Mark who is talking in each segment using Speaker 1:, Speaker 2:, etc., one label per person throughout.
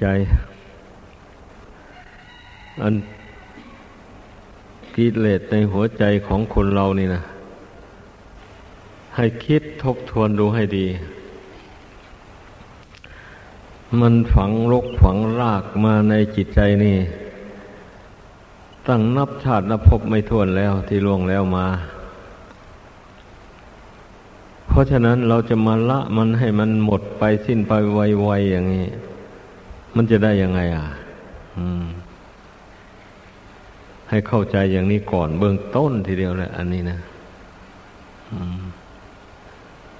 Speaker 1: ใจ อันกิเลสในหัวใจของคนเรานี่นะ ให้คิดทบทวนดูให้ดี มันฝังลกฝังรากมาในจิตใจนี่ ตั้งนับชาตินับพบไม่ท้วนแล้วที่ล่วงแล้วมา เพราะฉะนั้นเราจะมาละมันให้มันหมดไปสิ้นไปไวๆอย่างนี้ มันจะได้ยังไงอะอให้เข้าใจอย่างนี้ก่อนเบื้องต้นทีเดียวแหละอันนี้นะ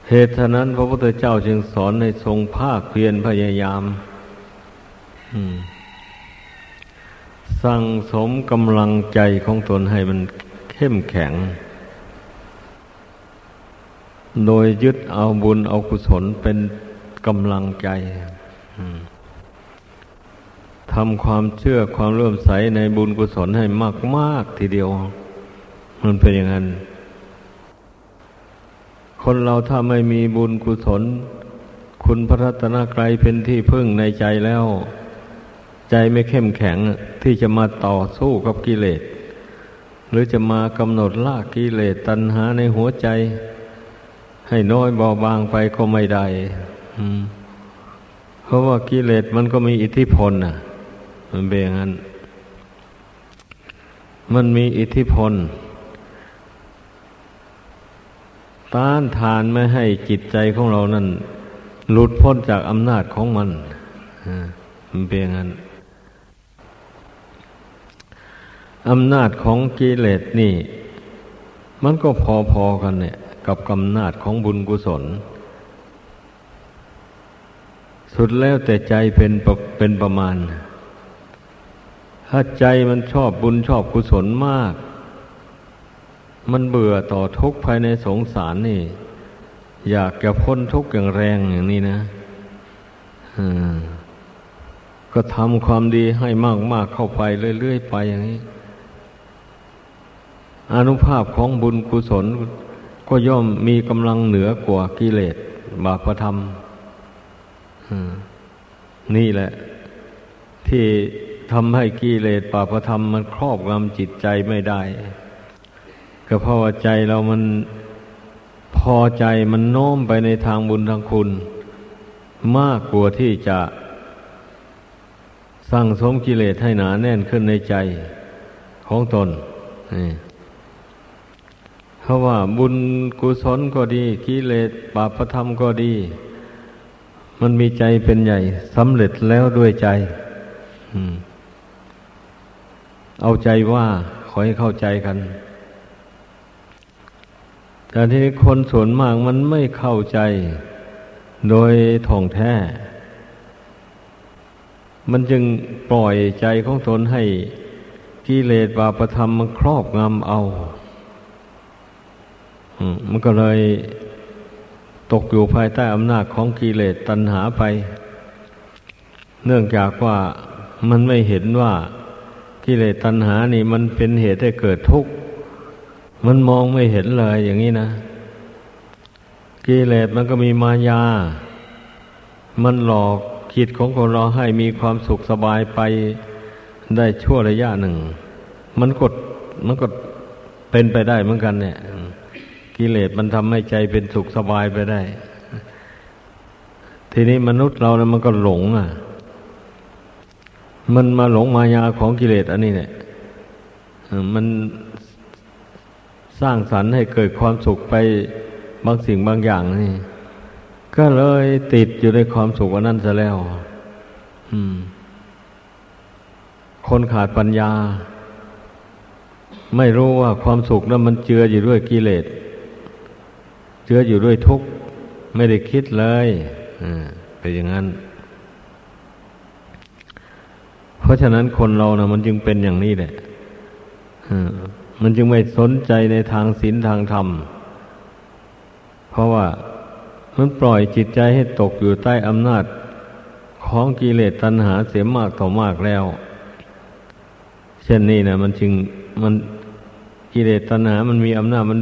Speaker 1: เหตุฉะนั้น พระพุทธเจ้าจึงสอนให้ทรงภาคเพียรพยายามสั่งสมกำลังใจของตนให้มันเข้มแข็ง โดยยึดเอาบุญเอากุศลเป็นกำลังใจ ทำความเชื่อความเลื่อมใสในบุญกุศลให้มาก ๆ ทีเดียว มันเป็นอย่างนั้น คนเราถ้าไม่มีบุญกุศล คุณพระรัตนกรัยเป็นที่พึ่งในใจแล้ว ใจไม่เข้มแข็งที่จะมาต่อสู้กับกิเลส หรือจะมากำหนดละกิเลสตัณหาในหัวใจ ให้น้อยเบาบางไปก็ไม่ได้เพราะว่ากิเลสมันก็มีอิทธิพลน่ะ มันเป็นอย่างนั้น มันมีอิทธิพล ต้านทานไม่ให้จิตใจของเรานั้นหลุดพ้นจากอำนาจของมันมันเป็นอย่างนั้นอำนาจของกิเลสนี่ มันก็พอๆกันเนี่ย กับอำนาจของบุญกุศล สุดแล้วแต่ใจเป็นเป็นประมาณ ถ้าใจมันชอบบุญชอบกุศลมาก มันเบื่อต่อทุกข์ภายในสงสารนี่ อยากจะพ้นทุกข์อย่างแรงอย่างนี้นะก็ทำความดีให้มาก ๆ เข้าไปเรื่อย ๆ ไปอย่างนี้ อนุภาพของบุญกุศล ก็ย่อมมีกำลังเหนือกว่ากิเลสบาปธรรมนี่แหละ ที่ ทำให้กิเลสบาปธรรมมันครอบงำจิตใจไม่ได้ ก็เพราะว่าใจเรามันพอใจมันโน้มไปในทางบุญทางคุณ มากกว่าที่จะสั่งสมกิเลสให้หนาแน่นขึ้นในใจของตนเพราะว่าบุญกุศลก็ดีกิเลสบาปธรรมก็ดี มันมีใจเป็นใหญ่สำเร็จแล้วด้วยใจ เอาใจว่าขอให้เข้าใจกัน แต่ที่นี้คนส่วนมากมันไม่เข้าใจ โดยท่องแท้ มันจึงปล่อยใจของตนให้กิเลสบาปธรรมมันครอบงำเอามันก็เลยตกอยู่ภายใต้อำนาจของกิเลสตัณหาไป เนื่องจากว่ามันไม่เห็นว่า กิเลสตัณหานี่มันเป็นเหตุให้เกิดทุกข์ มันมองไม่เห็นเลยอย่างนี้นะกิเลสมันก็มีมายา มันหลอกคิดของคนเราให้มีความสุขสบายไปได้ชั่วระยะหนึ่ง มันกดมันก็เป็นไปได้เหมือนกัน เนี่ย กิเลสมันทำให้ใจเป็นสุขสบายไปได้ ทีนี้มนุษย์เรานะมันก็หลงอะ มันมาหลงมายาของกิเลสอันนี้เนี่ยมันสร้างสรรค์ให้เกิดความสุขไปบางสิ่งบางอย่างนี่ ก็เลยติดอยู่ในความสุขอันนั้นซะแล้วคนขาดปัญญา ไม่รู้ว่าความสุขนั้นมันเจืออยู่ด้วยกิเลสเจืออยู่ด้วยทุกข์ ไม่ได้คิดเลยเป็นอย่างนั้น เพ ราะฉะนั้นคนเรานะมันจึงเป็นอย่างนี้แหละมันจึงไม่สนใจในทางศีลทางธรรม เพราะว่ามันปล่อยจิตใจให้ตกอยู่ใต้อำนาจของกิเลสตัณหาเสียมากต่อมากแล้ว เช่นนี้นะมันจึงมันกิเลสตัณหา มันมีอำนาจมัน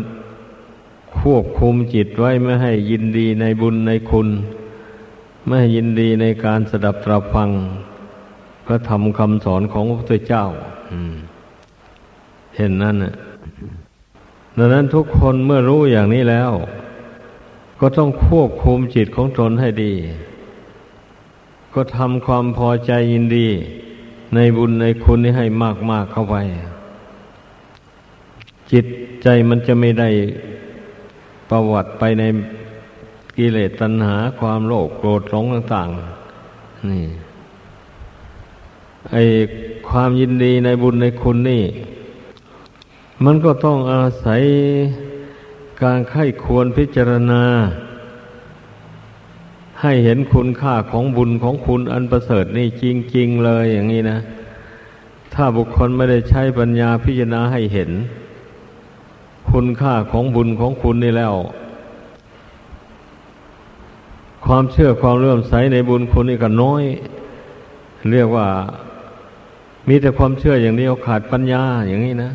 Speaker 1: ควบคุมจิตไว้ไม่ให้ยินดีในบุญในคุณ ไม่ให้ยินดีในการสดับตรับฟัง พระธรรมคำสอนของพระพุทธเจ้าเห็นนั่นน่ะดังนั้นทุกคนเมื่อรู้อย่างนี้แล้ว ก็ต้องควบคุมจิตของตนให้ดี ก็ทำความพอใจยินดี ในบุญในคุณนี้ให้มาก ๆ เข้าไป จิตใจมันจะไม่ได้ประวัติไปในกิเลสตัณหาความโลภโกรธหลงต่าง ๆ นี่ ไอความยินดีในบุญในคุณนี่ มันก็ต้องอาศัยการไข้ควรพิจารณา ให้เห็นคุณค่าของบุญของคุณอันประเสริฐนี่จริง ๆ เลยอย่างนี้นะ ถ้าบุคคลไม่ได้ใช้ปัญญาพิจารณาให้เห็น คุณค่าของบุญของคุณนี่แล้ว ความเชื่อความเลื่อมใสในบุญคุณนี่ก็น้อย เรียกว่า มีแต่ความเชื่ออย่างเดียวขาดปัญญาอย่างนี้นะ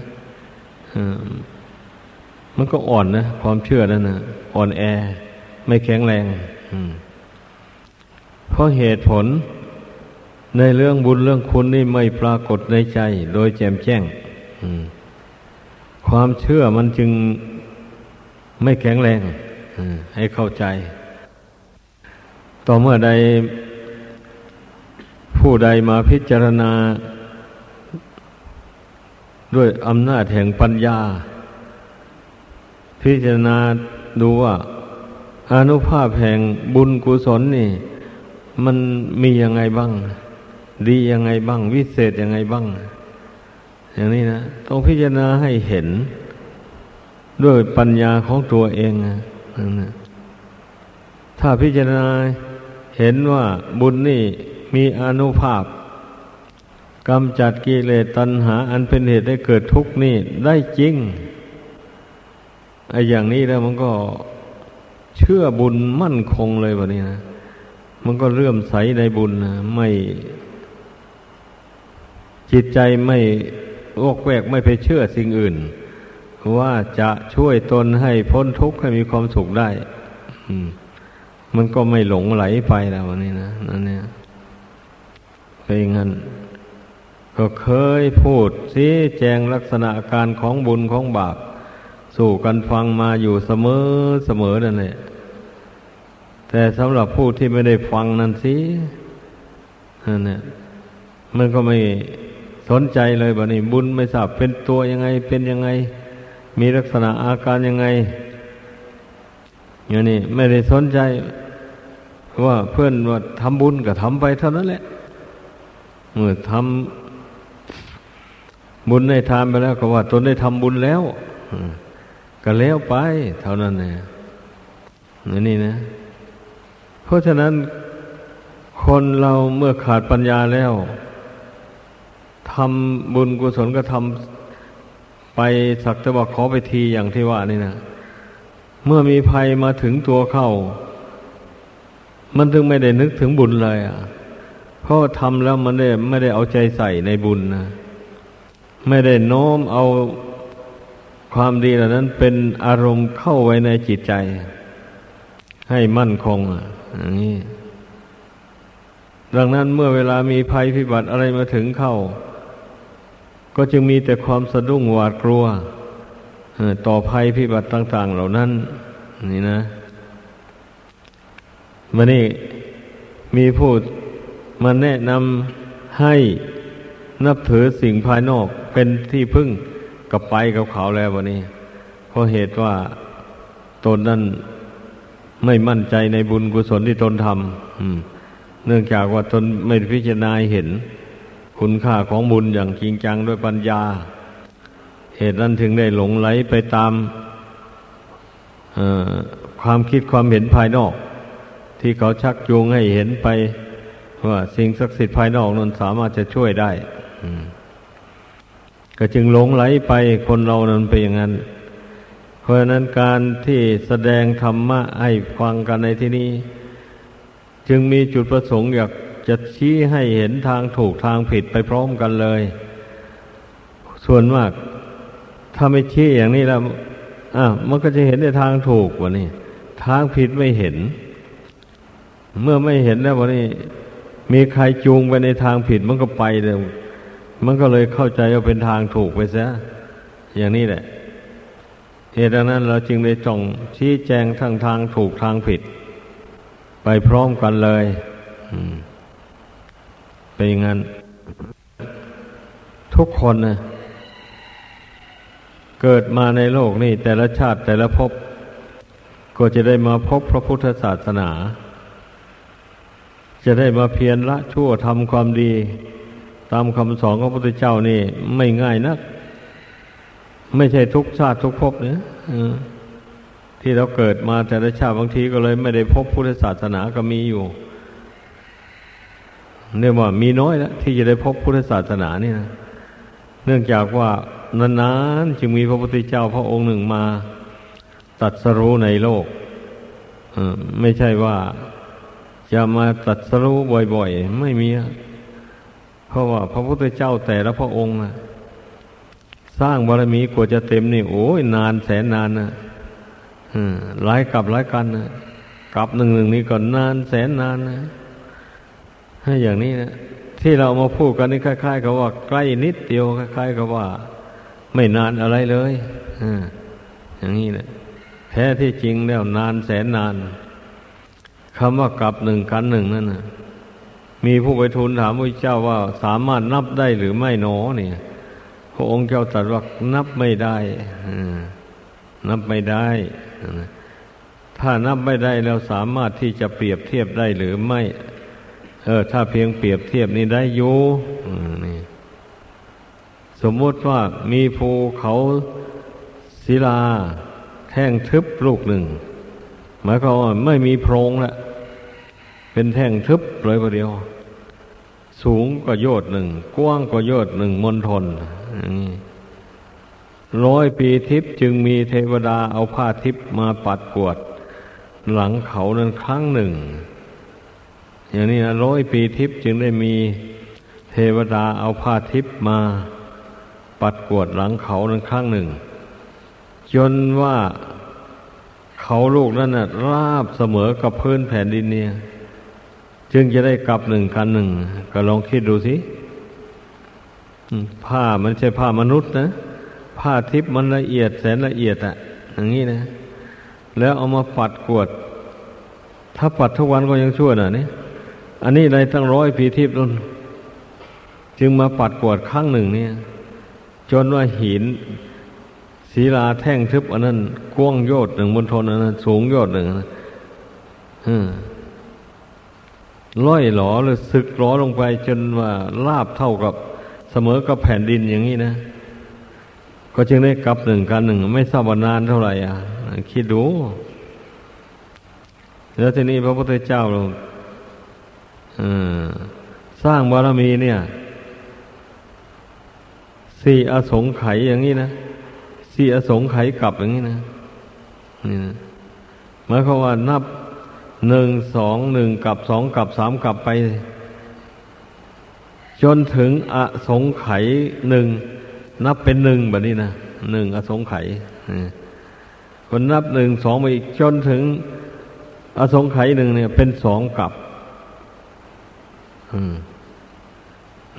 Speaker 1: มันก็อ่อนนะความเชื่อนั่นนะอ่อนแอ ไม่แข็งแรงเพราะเหตุผลในเรื่องบุญเรื่องคุณนี่ไม่ปรากฏในใจ โดยแจ่มแจ้งความเชื่อมันจึงไม่แข็งแรงให้เข้าใจ ต่อเมื่อใดผู้ใดมาพิจารณา ด้วยอำนาจแห่งปัญญา พิจารณาดูว่าอนุภาพแห่งบุญกุศลนี่ มันมียังไงบ้าง ดียังไงบ้าง วิเศษยังไงบ้าง อย่างนี้นะต้องพิจารณาให้เห็น ด้วยปัญญาของตัวเองนะถ้าพิจารณาเห็นว่าบุญนี่มีอนุภาพ กำจัดกิเลสตัณหา อันเป็นเหตุให้เกิดทุกข์นี่ได้จริงไอ้อย่างนี้แล้วมันก็เชื่อบุญมั่นคงเลยวันนี้นะ มันก็เลื่อมใสในบุญนะไม่ จิตใจไม่วอกแวกไม่ไปเชื่อสิ่งอื่น ว่าจะช่วยตนให้พ้นทุกข์ให้มีความสุขได้มันก็ไม่หลงไหลไปแล้ววันนี้นะนั่นเนี่ยเป็นงั้น ก็เคยพูดชี้แจงลักษณะการของบุญของบาป สู่กันฟังมาอยู่เสมอเสมอนั่นแหละแต่สำหรับผู้ที่ไม่ได้ฟังนั่นสินั่นเนี่ยมันก็ไม่สนใจเลยบ่นี้บุญไม่ทราบเป็นตัวยังไง เป็นยังไง มีลักษณะอาการยังไงอย่างนี้ไม่ได้สนใจ ว่าเพื่อนว่าทำบุญก็ทำไปเท่านั้นแหละเมื่อทำ บุญได้ทานไปแล้วก็ว่าตนได้ทำบุญแล้วก็แล้วไป เท่านั้นเนี่ยนี่นะ เพราะฉะนั้นคนเราเมื่อขาดปัญญาแล้วทำบุญกุศลก็ทำไปสักแต่ว่าขอไปทีอย่างที่ว่านี่นะเมื่อมีภัยมาถึงตัวเข้า มันถึงไม่ได้นึกถึงบุญเลยอะเพราะทำแล้วมันได้ไม่ได้เอาใจใส่ในบุญนะ ไม่ได้โน้มเอาความดีเหล่านั้นเป็นอารมณ์เข้าไว้ในจิตใจ ให้มั่นคงอย่างนี้ดังนั้นเมื่อเวลามีภัยพิบัติอะไรมาถึงเข้า ก็จึงมีแต่ความสะดุ้งหวาดกลัวต่อภัยพิบัติต่าง ๆ เหล่านั้น นี่นะมานี่มีผู้มาแนะนำให้นับถือสิ่งภายนอก เป็นที่พึ่งกับไปกับเขาแล้ววันนี้ เพราะเหตุว่าตนนั้นไม่มั่นใจในบุญกุศลที่ตนทำเนื่องจากว่าตนไม่พิจารณาเห็น คุณค่าของบุญอย่างจริงจังด้วยปัญญา เหตุนั้นถึงได้หลงไหลไปตามความคิดความเห็นภายนอก ที่เขาชักจูงให้เห็นไปว่าสิ่งศักดิ์สิทธิ์ภายนอกนั้นสามารถจะช่วยได้ ก็จึงหลงไหลไปคนเรานั้นไปอย่างนั้น เพราะนั้นการที่แสดงธรรมะให้ฟังกันในที่นี้ จึงมีจุดประสงค์อยากจะชี้ให้เห็นทางถูกทางผิดไปพร้อมกันเลย ส่วนมาก ถ้าไม่ชี้อย่างนี้แล้วอะมันก็จะเห็นในทางถูกวะนี่ทางผิดไม่เห็น เมื่อไม่เห็นแล้ววะนี่มีใครจูงไปในทางผิดมันก็ไปเลย มันก็เลยเข้าใจว่าเป็นทางถูกไปซะอย่างนี้แหละ เหตุนั้นเราจึงได้จ้องชี้แจงทั้งทางถูกทางผิด ไปพร้อมกันเลยเป็นอย่างนั้น ทุกคนนะเกิดมาในโลกนี่แต่ละชาติแต่ละภพก็จะได้มาพบพระพุทธศาสนา จะได้มาเพียรละชั่วทำความดี ตามคำสอนของพระพุทธเจ้านี่ ไม่ง่ายนัก ไม่ใช่ทุกชาติทุกภพเนี่ยที่เราเกิดมาแต่ละชาติบางทีก็เลย ไม่ได้พบพุทธศาสนาก็มีอยู่เนี่ยว่ามีน้อยแล้วที่จะได้พบพุทธศาสนานี่นะเนื่องจากว่านานๆจึงมีพระพุทธเจ้าพระองค์หนึ่งมาตัดสรู้ในโลกไม่ใช่ว่าจะมาตัดสรู้บ่อย ๆ ไม่มี เพราะว่าพระพุทธเจ้าแต่ละพระองค์สร้างบารมีกว่าจะเต็มนี่โอ้ยนานแสนนานนะหลายกับหลายกันนะกับหนึ่งหนึ่งนี้ก็นานแสนนานนะให้อย่างนี้นะที่เรามาพูดกันนี่คล้ายๆกับว่าใกล้นิดเดียวคล้ายๆกับว่า ไม่นานอะไรเลยอย่างนี้แหละแท้ที่จริงแล้วนานแสนนานคำว่ากับหนึ่งกันหนึ่งนั่นนะ มีผู้ไปทูลถามพระเจ้าว่าสามารถนับได้หรือไม่หนอเนี่ยพระองค์เจ้าตรัสว่านับไม่ได้นับไม่ได้ ถ้านับไม่ได้แล้วสามารถที่จะเปรียบเทียบได้หรือไม่ เออ ถ้าเพียงเปรียบเทียบนี่ได้อยู่นี่สมมติว่ามีภูเขาศิลา แท่งทึบลูกหนึ่ง หมายความว่าไม่มีโพรงละเป็นแท่งทึบเลยประเดียว สูงกว่าโยดหนึ่งกว้างกว่าโยดหนึ่งมณฑลร้อยปีทิพย์จึงมีเทวดาเอาผ้าทิพย์มาปัดกวด หลังเขานั้นครั้งหนึ่ง อย่างนี้นะร้อยปีทิพย์จึงได้มีเทวดาเอาผ้าทิพย์มาปัดกวดหลังเขานั้นครั้งหนึ่ง จนว่าเขาลูกนั้นนะราบเสมอกับพื้นแผ่นดินเนี่ย จึงจะได้กลับหนึ่งกันหนึ่ง ก็ลองคิดดูสิผ้ามันใช่ผ้ามนุษย์นะ ผ้าทิพย์มันละเอียดแสนละเอียดอะอย่างนี้นะ แล้วเอามาปัดกวด ถ้าปัดทุกวันก็ยังชั่วน่ะนี่อันนี้อะไรตั้งร้อยปีทิพย์นั่นจึงมาปัดกวดครั้งหนึ่งเนี่ย จนว่าหินศีลาแท่งทึบอันนั้น กว้างโยดหนึ่งบนทนอันนั้น สูงโยดหนึ่ง ล่อยหลอหรือสึกหลอลงไปจนว่าลาบเท่ากับเสมอกับแผ่นดินอย่างนี้นะ ก็จึงได้กลับหนึ่งกันหนึ่ง ไม่ทราบว่านานเท่าไหร่อะ คิดดู แล้วทีนี้พระพุทธเจ้าเราสร้างบารมีเนี่ยสี่อสงไขยอย่างนี้นะสี่อสงไขยกลับอย่างนี้นะนี่นะหมายความว่านับ หนึ่งสองหนึ่งกับสองกับสามกับไป จนถึงอสงไขยหนึ่งนับเป็นหนึ่งแบบนี้นะหนึ่งอสงไขยคนนับหนึ่งสองไปอีกจนถึง อสงไขยหนึ่งเนี่ย เป็นสองกับ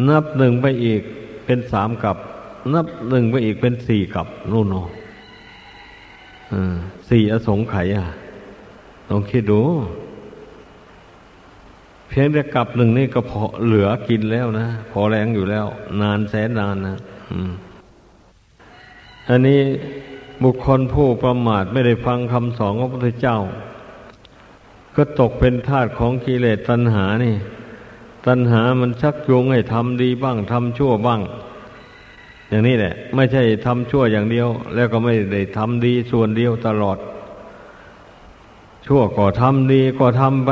Speaker 1: นับหนึ่งไปอีกเป็นสามกับ นับหนึ่งไปอีกเป็นสี่กับนู่นเนาะสี่อสงไขยอะ ลองคิดดู เพียงแต่กับหนึ่งนี่ก็พอเหลือกินแล้วนะ พอแรงอยู่แล้ว นานแสนนานนะอันนี้บุคคลผู้ประมาทไม่ได้ฟังคำสอนของพระพุทธเจ้า ก็ตกเป็นทาสของกิเลสตัณหานี่ ตัณหามันชักจูงให้ทำดีบ้างทำชั่วบ้าง อย่างนี้แหละ ไม่ใช่ทำชั่วอย่างเดียว แล้วก็ไม่ได้ทำดีส่วนเดียวตลอด ชั่วก็ทำดีก็ทำไป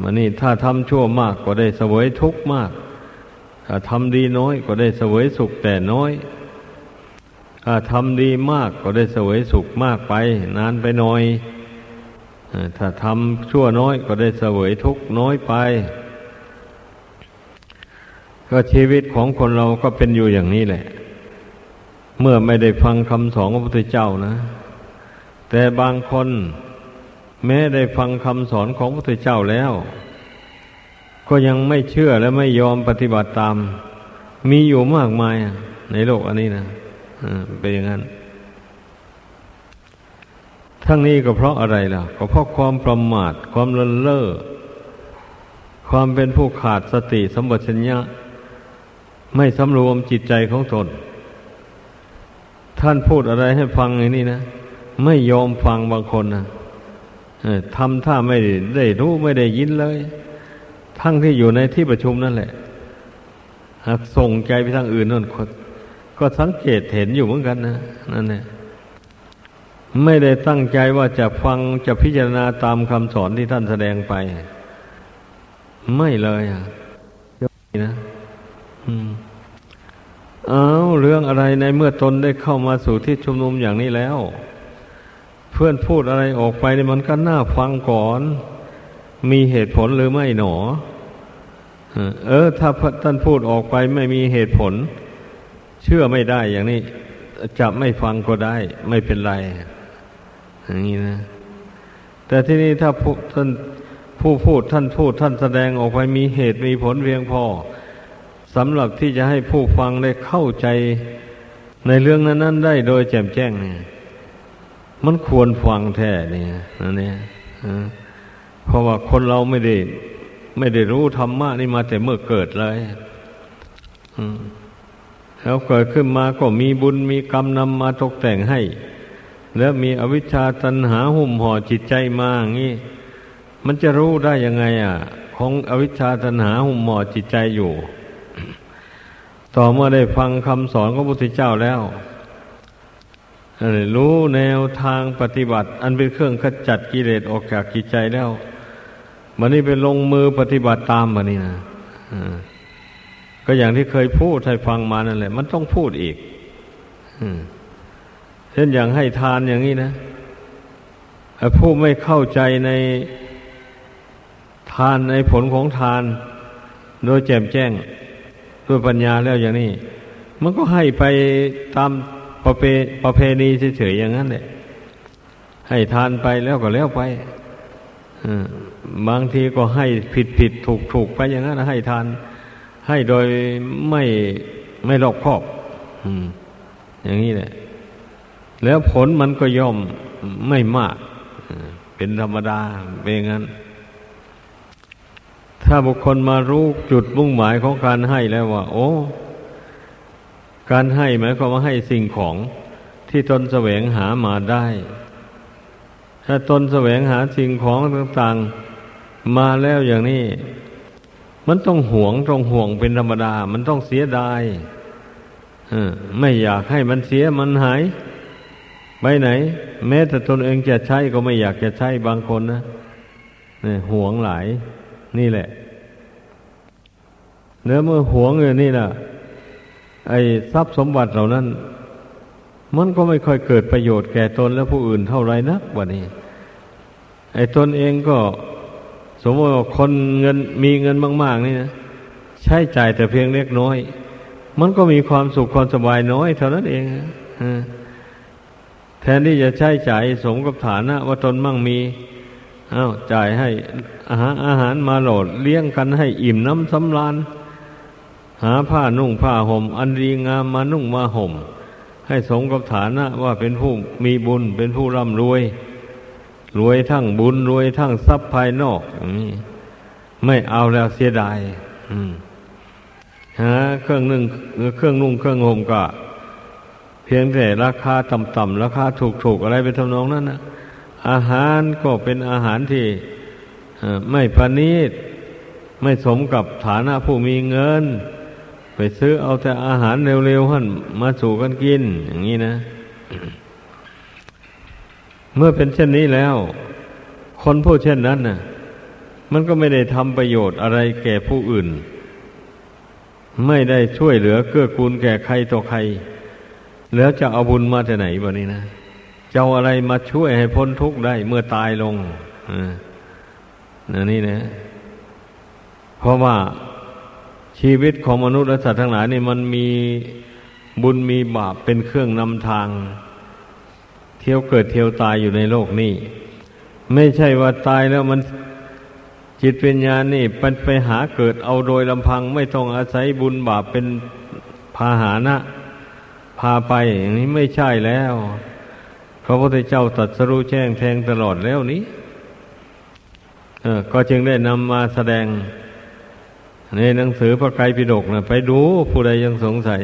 Speaker 1: มันนี่ถ้าทำชั่วมากก็ได้เสวยทุกข์มาก ถ้าทำดีน้อยก็ได้เสวยสุขแต่น้อย ถ้าทำดีมากก็ได้เสวยสุขมากไป นานไปหน่อย ถ้าทำชั่วน้อยก็ได้เสวยทุกข์น้อยไป ก็ชีวิตของคนเราก็เป็นอยู่อย่างนี้แหละ เมื่อไม่ได้ฟังคำสอนของพระพุทธเจ้านะ แต่บางคน แม้ได้ฟังคำสอนของพระพุทธเจ้าแล้ว ก็ยังไม่เชื่อและไม่ยอมปฏิบัติตาม มีอยู่มากมายในโลกอันนี้นะเป็นอย่างนั้น ทั้งนี้ก็เพราะอะไรล่ะ ก็เพราะความประมาท ความเลินเล่อความเป็นผู้ขาดสติสมบัติชัญญะ ไม่สำรวมจิตใจของตน ท่านพูดอะไรให้ฟังอย่างนี้นะ ไม่ยอมฟังบางคนนะ ทำท่าไม่ได้รู้ไม่ได้ยินเลย ทั้งที่อยู่ในที่ประชุมนั่นแหละ หากส่งใจไปทางอื่นนั่นก็สังเกตเห็นอยู่เหมือนกันนะนั่นแหละไม่ได้ตั้งใจว่าจะฟังจะพิจารณาตามคำสอนที่ท่านแสดงไป ไม่เลยอะนะอืมเอาเรื่องอะไรในเมื่อตนได้เข้ามาสู่ที่ชุมนุมอย่างนี้แล้ว พื่อนพูดอะไรออกไปเนี่ยมันก็น่าฟังก่อน มีเหตุผลหรือไม่หนอ เออ ถ้าท่านพูดออกไปไม่มีเหตุผล เชื่อไม่ได้อย่างนี้จะไม่ฟังก็ได้ ไม่เป็นไร อย่างนี้นะ แต่ที่นี้ถ้าท่านผู้พูดท่านพูดท่านแสดงออกไปมีเหตุมีผลเพียงพอสำหรับที่จะให้ผู้ฟังได้เข้าใจในเรื่องนั้น ๆ ได้โดยแจ่มแจ้งเนี่ย มันควรฟังแท้เนี่ยนั่นเนี่ยเพราะว่าคนเราไม่ได้ ไม่ได้รู้ธรรมะนี่มาแต่เมื่อเกิดเลยแล้วเกิดขึ้นมาก็มีบุญมีกรรมนำมาตกแต่งให้ แล้วมีอวิชชาตันหาหุ่มห่อจิตใจมาอย่างนี้มันจะรู้ได้ยังไง อะ ของอวิชชาตันหาหุ่มห่อจิตใจอยู่ ต่อเมื่อได้ฟังคำสอนของพระพุทธเจ้าแล้ว รู้แนวทางปฏิบัติ อันเป็นเครื่องขจัดกิเลสออกจากจิตใจแล้วมันนี่ไปลงมือปฏิบัติตามมันนี่นะก็อย่างที่เคยพูดให้ฟังมานั่นแหละ มันต้องพูดอีกเช่นอย่างให้ทานอย่างนี้นะผู้ไม่เข้าใจในทานในผลของทาน โดยแจ่มแจ้งด้วยปัญญาแล้วอย่างนี้ มันก็ให้ไปตาม ประเพประเพณีเฉยๆอย่างนั้นแหละให้ทานไปแล้วก็แล้วไปบางทีก็ให้ผิดผิดถูกถูกไปอย่างนั้นให้ทาน ให้โดยไม่ไม่รอบคอบอย่างนี้แหละ แล้วผลมันก็ย่อมไม่มาก เป็นธรรมดาเป็นงั้น ถ้าบุคคลมารู้จุดมุ่งหมายของการให้แล้วว่า โอ้ การให้หมายความว่าให้สิ่งของที่ตนแสวงหามาได้ ถ้าตนแสวงหาสิ่งของต่างๆมาแล้วอย่างนี้ มันต้องหวงต้องห่วงเป็นธรรมดา มันต้องเสียดายไม่อยากให้มันเสียมันหายไปไหน แม้แต่ตนเองจะใช้ก็ไม่อยากจะใช้บางคนนะนี่ห่วงหลาย นี่แหละ เนื้อเมื่อห่วงอยู่นี่นะ ไอ้ทรัพย์สมบัติเหล่านั้น มันก็ไม่ค่อยเกิดประโยชน์แก่ตนและผู้อื่นเท่าไรนักว่านี้ ไอ้ตนเองก็สมมติว่าคนเงินมีเงินมาก ๆ นี่นะใช้จ่ายแต่เพียงเล็กน้อย มันก็มีความสุขความสบายน้อยเท่านั้นเองแทนที่จะใช้จ่ายสมกับฐานะ ว่าตนมั่งมีอา้าวจ่ายให้อาหารอาหารมาโหลดเลี้ยงกันให้อิ่มน้ำสำราญ หาผ้านุ่งผ้าห่ม อันดีงามมานุ่งมาห่ม ให้สมกับฐานะว่าเป็นผู้มีบุญเป็นผู้ร่ำรวย รวยทั้งบุญรวยทั้งทรัพย์ภายนอกอย่างนี้ไม่เอาแล้วเสียดายหาเครื่องนึ่งเครื่องนุ่งเครื่องห่มก็ เพียงแต่ราคาต่ำๆราคาถูกๆอะไรไปทำนองนั้นนะอาหารก็เป็นอาหารที่ไม่ประณีตไม่สมกับฐานะผู้มีเงิน ไปซื้อเอาแต่อาหารเร็วๆหันมาสู่กันกิน อย่างนี้นะ เมื่อเป็นเช่นนี้แล้ว คนผู้เช่นนั้นน่ะ มันก็ไม่ได้ทำประโยชน์อะไรแก่ผู้อื่น ไม่ได้ช่วยเหลือเกื้อกูลแก่ใครต่อใคร แล้วจะเอาบุญมาจากไหนบ้านี้นะจะเอาอะไรมาช่วยให้พ้นทุกข์ได้เมื่อตายลงอ่านี่นะ เพราะว่า ชีวิตของมนุษย์และสัตว์ทั้งหลายนี่มันมีบุญมีบาปเป็นเครื่องนำทาง เที่ยวเกิดเที่ยวตายอยู่ในโลกนี้ ไม่ใช่ว่าตายแล้วมันจิตวิญญาณนี่เป็นไปหาเกิดเอาโดยลำพัง ไม่ต้องอาศัยบุญบาปเป็นพาหานะ พาไปอย่างนี้ไม่ใช่แล้วพระพุทธเจ้าตรัสรู้แจ้งแทงตลอดแล้วนี้ก็จึงได้นำมาแสดง ในหนังสือพระไตรปิฎกนะไปดูผู้ใดยังสงสัย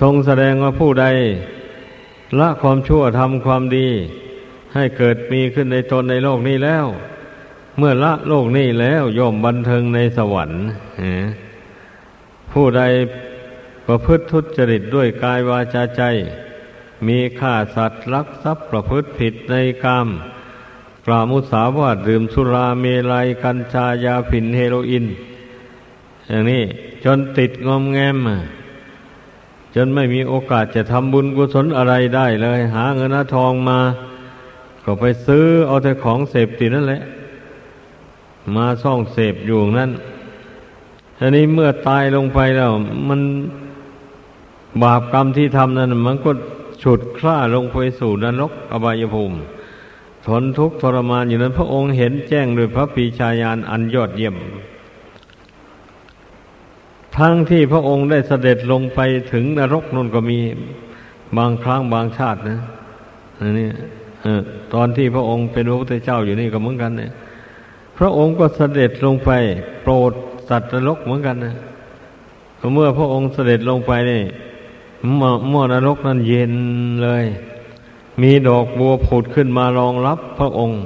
Speaker 1: ทรงแสดงว่าผู้ใด ละความชั่วทำความดี ให้เกิดมีขึ้นในตนในโลกนี้แล้ว เมื่อละโลกนี้แล้วย่อมบันเทิงในสวรรค์ผู้ใดประพฤติทุจริตด้วยกายวาจาใจ มีฆ่าสัตว์ลักทรัพย์ประพฤติผิดในกรรม กล่าวมุสาวาทดื่มสุราเมลัยกัญชายาผินเฮโรอีนอย่างนี้จนติดงอมแงมจนไม่มีโอกาสจะทำบุญกุศลอะไรได้เลย หาเงินหาทองมา ก็ไปซื้อเอาแต่ของเสพติดนั่นแหละ มาซ่องเสพอยู่นั่นทีนี้เมื่อตายลงไปแล้ว มันบาปกรรมที่ทำนั้น มันก็ฉุดคล้าลงไปสู่นรกอบายภูมิ นทุกข์ทรมานอยู่นั้น พระองค์เห็นแจ้งโดยพระปีชาญาณอันยอดเยี่ยม ทั้งที่พระองค์ได้เสด็จลงไปถึงนรกนั่นก็มีบางครั้งบางชาตินะนี่ตอนที่พระองค์เป็นพระพุทธเจ้าอยู่นี่ก็เหมือนกันเนี่ยพระองค์ก็เสด็จลงไปโปรดสัตว์นรกเหมือนกันนะเมื่อพระองค์เสด็จลงไปนี่หม้อนรกนั้นเย็นเลย มีดอกบัวผุดขึ้นมารองรับพระองค์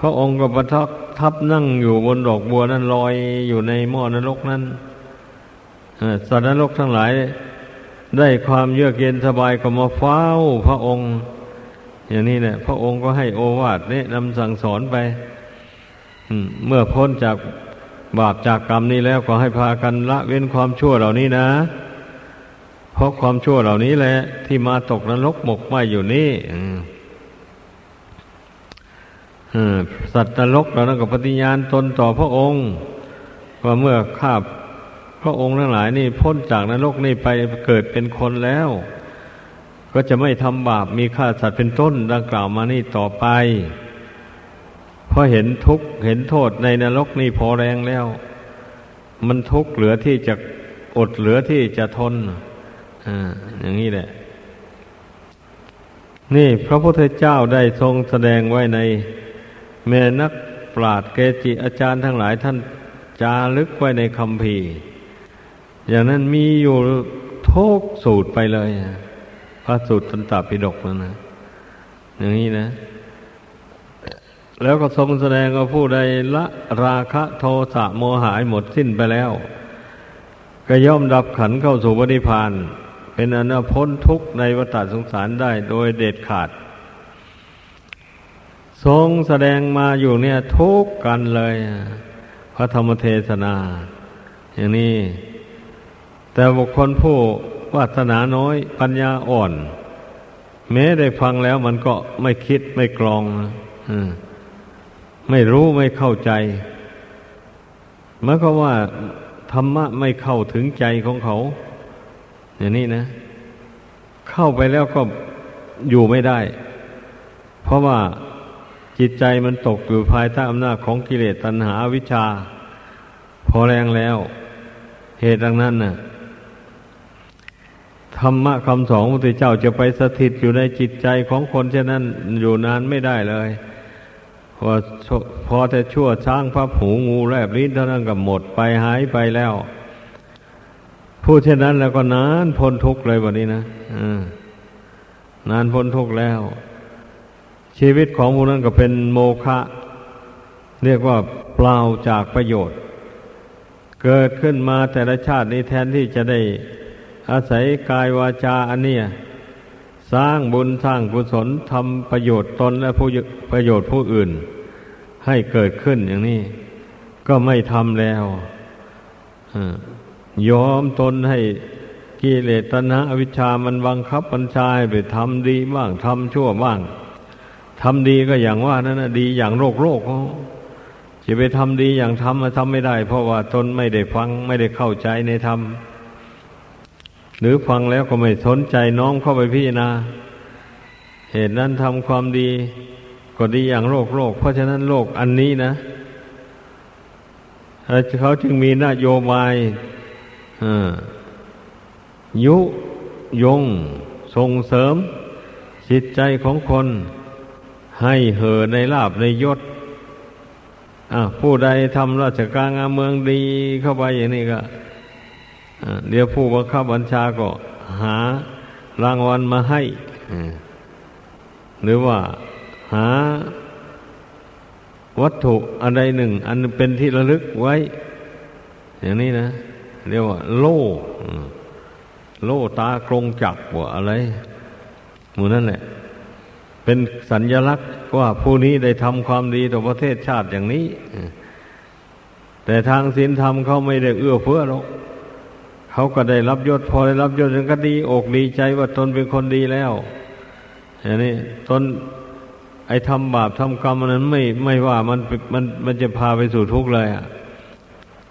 Speaker 1: พระองค์ก็ประทับทับนั่งอยู่บนดอกบัวนั้นลอยอยู่ในหม้อนรกนั้นสัตว์นรกทั้งหลาย ได้ความเยือกเย็นสบายก็มาเฝ้าพระองค์ อย่างนี้เนี่ยพระองค์ก็ให้โอวาทแนะนำสั่งสอนไปเมื่อพ้นจากบาปจากกรรมนี้แล้วก็ให้พากันละเว้นความชั่วเหล่านี้นะ เพราะความชั่วเหล่านี้แหละ ที่มาตกนรกหมกไหมอยู่นี่สัตว์นรกเรานั้นก็ปฏิญาณตนต่อพระองค์ว่าเมื่อข้าพระองค์ทั้งหลายนี่พ้นจากนรกนี่ไปเกิดเป็นคนแล้ว ก็จะไม่ทำบาปมีฆ่าสัตว์เป็นต้นดังกล่าวมานี่ต่อไป เพราะเห็นทุกข์เห็นโทษในนรกนี่พอแรงแล้ว มันทุกข์เหลือที่จะอดเหลือที่จะทน อย่างนี้แหละ นี่พระพุทธเจ้าได้ทรงแสดงไว้ใน แม่นักปราดเกจิอาจารย์ทั้งหลายท่านจารึกไว้ในคำพีอย่างนั้นมีอยู่ทุกสูตรไปเลยพระสูตรตันตปิฎกนั่นนะอย่างนี้นะ แล้วก็ทรงแสดงว่าผู้ใดละราคะโทสะโมหายหมดสิ้นไปแล้ว ก็ย่อมดับขันเข้าสู่ปฏิพาน เป็นอนาพ้นทุกข์ในวัฏสงสารได้โดยเด็ดขาด ทรงแสดงมาอยู่เนี่ยทุกกันเลย พระธรรมเทศนา อย่างนี้ แต่บุคคลผู้วาสนาน้อยปัญญาอ่อน แม้ได้ฟังแล้วมันก็ไม่คิดไม่กรองไม่รู้ไม่เข้าใจเมื่อก็ว่าธรรมะไม่เข้าถึงใจของเขา อย่างนี้นะ เข้าไปแล้วก็อยู่ไม่ได้ เพราะว่าจิตใจมันตกอยู่ภายใต้อำนาจของกิเลสตัณหาวิชา พอแรงแล้ว เหตุดังนั้นน่ะธรรมะคำสอนพระพุทธเจ้าจะไปสถิตอยู่ในจิตใจของคนเช่นนั้นอยู่นานไม่ได้เลยพอพอแต่ชั่วช้างพระผูงูแลบลิ้นเท่านั้นก็หมดไปหายไปแล้ว พูดเช่นนั้นแล้วก็นานพ้นทุกข์เลยวันนี้นะนานพ้นทุกข์แล้ว ชีวิตของผู้นั้นก็เป็นโมฆะเรียกว่าเปล่าจากประโยชน์ เกิดขึ้นมาแต่ละชาตินี้แทนที่จะได้อาศัยกายวาจาอันเนี้ยสร้างบุญสร้างกุศลทำประโยชน์ตนและผู้ประโยชน์ผู้อื่น ให้เกิดขึ้นอย่างนี้ ก็ไม่ทำแล้ว ยอมตนให้กิเลสตัณหาอวิชามันบังคับบัญชาไปทำดีบ้างทำชั่วบ้างทำดีก็อย่างว่านั่นนะดีอย่างโรคโรคเขาจะไปทำดีอย่างทำมาทำไม่ได้ เพราะว่าตนไม่ได้ฟังไม่ได้เข้าใจในธรรมหรือฟังแล้วก็ไม่สนใจน้อมเข้าไปพิจารณาเหตุนั้นทำความดีก็ดีอย่างโลกโลก เพราะฉะนั้นโลกอันนี้นะเขาจึงมีนโยบาย ยุยงส่งเสริมจิตใจของคน ให้เห่อในลาบในยศผู้ใดทำราชการงานเมืองดีเข้าไปอย่างนี้ก็เดี๋ยวผู้บังคับบัญชาก็หารางวัลมาให้หรือว่าหาวัตถุอะไรหนึ่ง อันเป็นที่ระลึกไว้ อย่างนี้นะ เรียกว่า โล่โล่ตากรงจักว่าอะไรหมูนั่นแหละ เป็นสัญญลักษณ์ว่าผู้นี้ได้ทำความดีต่อประเทศชาติอย่างนี้ แต่ทางศีลธรรมเขาไม่ได้เอื้อเฟื้อหรอกเขาก็ได้รับยศพอได้รับยศก็ดีอกดีใจว่าตนเป็นคนดีแล้วอย่างนี้ตนไอ้ทำบาปทำกรรมนั้นไม่ไม่ว่ามันมันมันจะพาไปสู่ทุกข์เลยอะ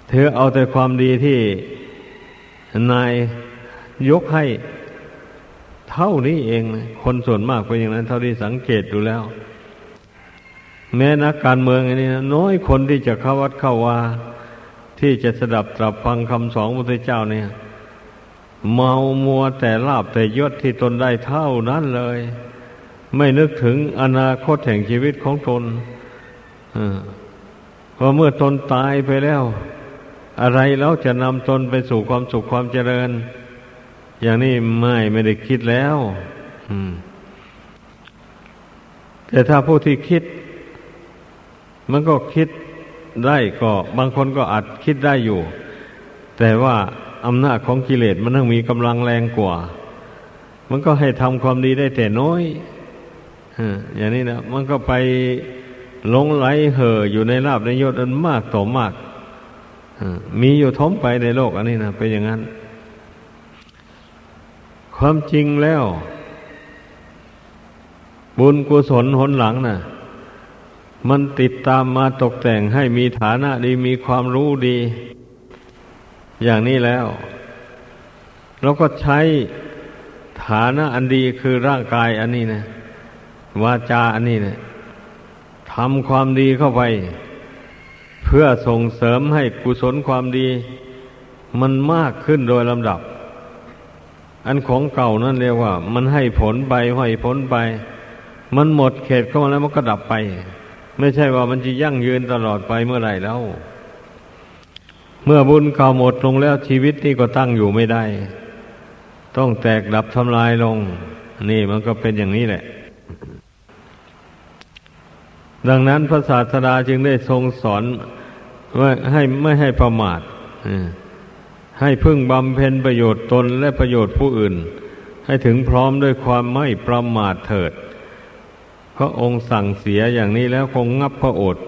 Speaker 1: เธอเอาแต่ความดีที่นายยกให้เท่านี้เอง คนส่วนมากเป็นอย่างนั้น เท่าที่สังเกตดูแล้ว แม้นักการเมืองอันนี้น้อยคนที่จะเข้าวัดเข้าวาที่จะสดับตรับฟังคำสอนพระพุทธเจ้าเนี่ย เมามัวแต่ลาบแต่ยศที่ตนได้เท่านั้นเลย ไม่นึกถึงอนาคตแห่งชีวิตของตนเพราะเมื่อตนตายไปแล้ว อะไรแล้วจะนำตนไปสู่ความสุขความเจริญ อย่างนี้ไม่ไม่ได้คิดแล้วแต่ถ้าผู้ที่คิด มันก็คิดได้ก็บางคนก็อาจคิดได้อยู่ แต่ว่าอำนาจของกิเลสมันต้องมีกำลังแรงกว่า มันก็ให้ทำความดีได้แต่น้อยอย่างนี้นะมันก็ไปหลงไหลเห่ออยู่ในลาบในยศอันมากต่อมาก มีอยู่ท้มไปในโลกอันนี้นะเป็นอย่างนั้น ความจริงแล้ว บุญกุศลหนหลังนะ่ะ มันติดตามมาตกแต่งให้มีฐานะดีมีความรู้ดี อย่างนี้แล้วเราก็ใช้ฐานะอันดีคือร่างกายอันนี้นะวาจาอันนี้นะทำความดีเข้าไป เพื่อส่งเสริมให้กุศลความดี มันมากขึ้นโดยลำดับ อันของเก่านั่นเรียกว่า มันให้ผลไปให้ผลไป มันหมดเขตเข้ามาแล้วมันก็ดับไป ไม่ใช่ว่ามันจะยั่งยืนตลอดไปเมื่อไหร่แล้ว เมื่อบุญเก่าหมดลงแล้วชีวิตนี้ก็ตั้งอยู่ไม่ได้ ต้องแตกดับทำลายลง นี่มันก็เป็นอย่างนี้แหละ ดังนั้นพระศาสดาจึงได้ทรงสอนว่าให้ไม่ให้ประมาทให้พึ่งบำเพ็ญประโยชน์ตนและประโยชน์ผู้อื่น ให้ถึงพร้อมด้วยความไม่ประมาทเถิด พระองค์สั่งเสียอย่างนี้แล้วคงงับพระโอษฐ์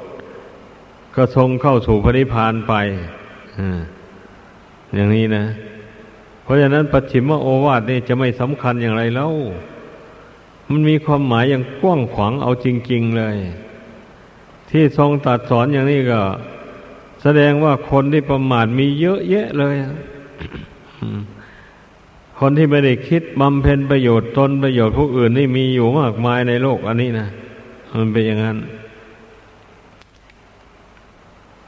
Speaker 1: ก็ทรงเข้าสู่พระนิพพานไปอย่างนี้นะ เพราะฉะนั้นปัจฉิมโอวาทนี่จะไม่สำคัญอย่างไรแล้ว มันมีความหมายอย่างกว้างขวางเอาจริง ๆ เลย ที่ทรงตัดสอนอย่างนี้ก็ แสดงว่าคนที่ประมาทมีเยอะแยะเลยคนที่ไม่ได้คิดบำเพ็ญประโยชน์ตนประโยชน์ผู้อื่นนี่มีอยู่มากมายในโลกอันนี้นะมันเป็นอย่างนั้น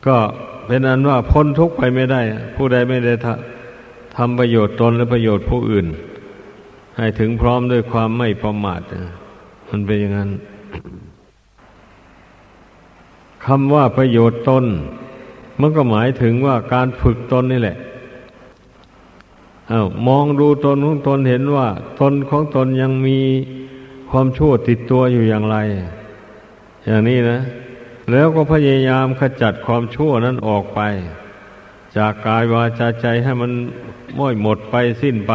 Speaker 1: ก็เป็นอันว่าพ้นทุกข์ไปไม่ได้ ผู้ใดไม่ได้ทำประโยชน์ตนและประโยชน์ผู้อื่น ให้ถึงพร้อมด้วยความไม่ประมาทมันเป็นอย่างนั้น คำว่าประโยชน์ตนมันก็หมายถึงว่าการฝึกตนนี่แหละอา้าวมองดูตนของตนเห็นว่า ตนของตนยังมีความชั่วติดตัวอยู่อย่างไร อย่างนี้นะ แล้วก็พยายามขจัดความชั่วนั้นออกไป จากกายวาจาใจให้มันม้อยหมดไปสิ้นไป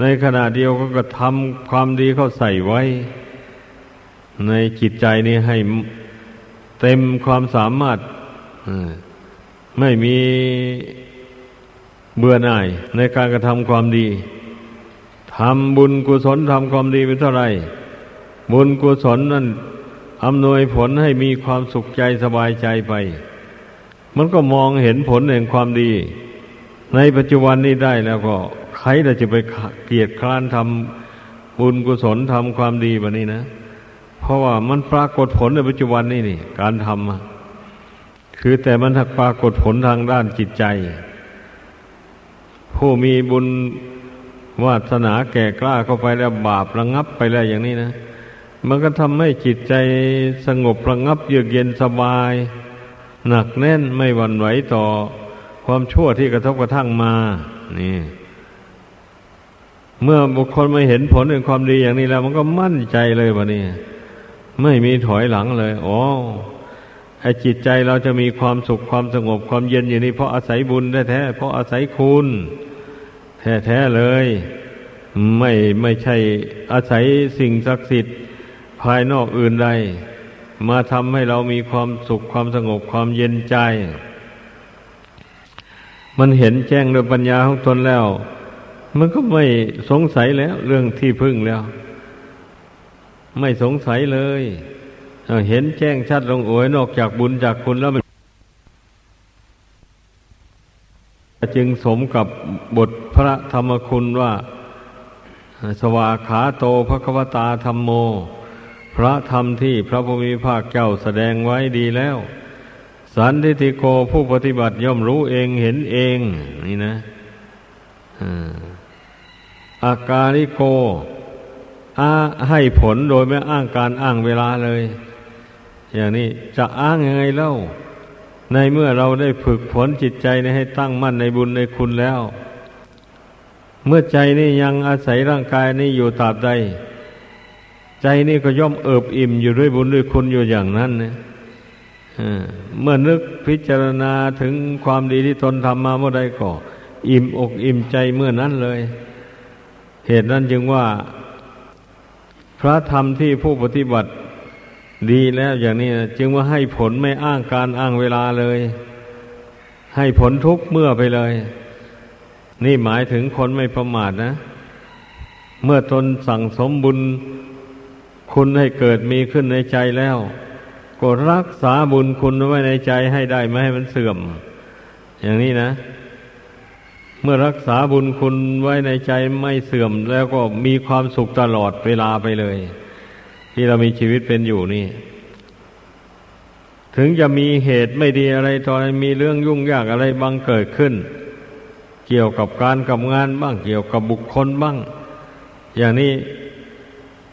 Speaker 1: ในขณะเดียวก็กระทำความดีเข้าใส่ไว้ ในจิตใจนี้ให้ เต็มความสามารถไม่มีเบื่อหน่ายในการกระทำความดีทำบุญกุศลทำความดีไปเท่าไรบุญกุศลนั้นอำนวยผลให้มีความสุขใจสบายใจไป มันก็มองเห็นผลแห่งความดี ในปัจจุบันนี้ได้แล้วก็ใครจะไปเกียดคร้านทำบุญกุศลทำความดีแบบนี้นะ เพราะว่ามันปรากฏผลในปัจจุบันนี่นี่ การทำคือแต่มันถักปรากฏผลทางด้านจิตใจ ผู้มีบุญวาสนาแก่กล้าเข้าไปแล้วบาประงับไปแล้วอย่างนี้นะ มันก็ทำให้จิตใจสงบระงับเยือกเย็นสบาย หนักแน่นไม่หวั่นไหวต่อความชั่วที่กระทบกระทั่งมา นี่ เมื่อบุคคลมาเห็นผลในความดีอย่างนี้แล้ว มันก็มั่นใจเลยว่านี่ ไม่มีถอยหลังเลยอ๋อไอจิตใจเราจะมีความสุขความสงบความเย็นอย่างนี้ เพราะอาศัยบุญแท้ๆเพราะอาศัยคุณ แท้ๆเลย ไม่ไม่ใช่อาศัยสิ่งศักดิ์สิทธิ์ภายนอกอื่นใด มาทำให้เรามีความสุขความสงบความเย็นใจ มันเห็นแจ้งโดยปัญญาของตนแล้ว มันก็ไม่สงสัยแล้ว เรื่องที่พึ่งแล้ว ไม่สงสัยเลยเห็นแจ้งชัดลงโอยนอกจากบุญจากคุณแล้วจึงสมกับบทพระธรรมคุณว่า สวาขาโตภควตาธรรมโม พระธรรมที่พระพุทธภาคเจ้าแสดงไว้ดีแล้ว สันทิติโกผู้ปฏิบัติย่อมรู้เองเห็นเอง นี่นะอาการิโก อาให้ผลโดยไม่อ้างการอ้างเวลาเลย อย่างนี้จะอ้างยังไงเล่า ในเมื่อเราได้ฝึกฝนจิตใจนี้ให้ตั้งมั่นในบุญในคุณแล้ว เมื่อใจนี่ยังอาศัยร่างกายนี้อยู่ตราบใด ใจนี่ก็ย่อมเอิบอิ่มอยู่ด้วยบุญด้วยคุณอยู่อย่างนั้นนะเมื่อนึกพิจารณาถึงความดีที่ตนทำมาเมื่อใดก็ อิ่มอกอิ่มใจเมื่อนั้นเลย เหตุนั้นจึงว่า พระธรรมที่ผู้ปฏิบัติดีแล้วอย่างนี้จึงว่าให้ผลไม่อ้างการอ้างเวลาเลย ให้ผลทุกเมื่อไปเลย นี่หมายถึงคนไม่ประมาทนะ เมื่อตนสั่งสมบุญคุณให้เกิดมีขึ้นในใจแล้ว ก็รักษาบุญคุณไว้ในใจให้ได้ไม่ให้มันเสื่อม อย่างนี้นะ เมื่อรักษาบุญคุณไว้ในใจไม่เสื่อมแล้วก็มีความสุขตลอดเวลาไปเลย ที่เรามีชีวิตเป็นอยู่นี่ ถึงจะมีเหตุไม่ดีอะไรตอนมีเรื่องยุ่งยากอะไรบางเกิดขึ้น เกี่ยวกับการกับงานบ้างเกี่ยวกับบุคคลบ้าง อย่างนี้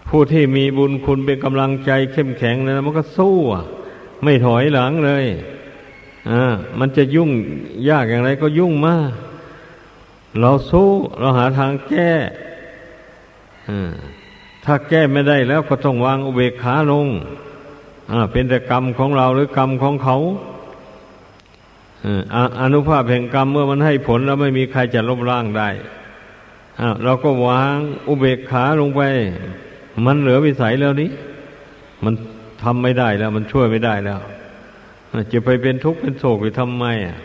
Speaker 1: ผู้ที่มีบุญคุณเป็นกำลังใจเข้มแข็งนะมันก็สู้ไม่ถอยหลังเลยอ่ามันจะยุ่งยากอย่างไรก็ยุ่งมาก เราสู้เราหาทางแก้ถ้าแก้ไม่ได้แล้วก็ต้องวางอุเบกขาลงเป็นแต่กรรมของเราหรือกรรมของเขาอนุภาพแห่งกรรมเมื่อมันให้ผลแล้วไม่มีใครจะลบล้างได้เราก็วางอุเบกขาลงไป มันเหลือวิสัยแล้วนี้ มันทำไม่ได้แล้ว มันช่วยไม่ได้แล้ว จะไปเป็นทุกข์เป็นโศกไปทำไมอะ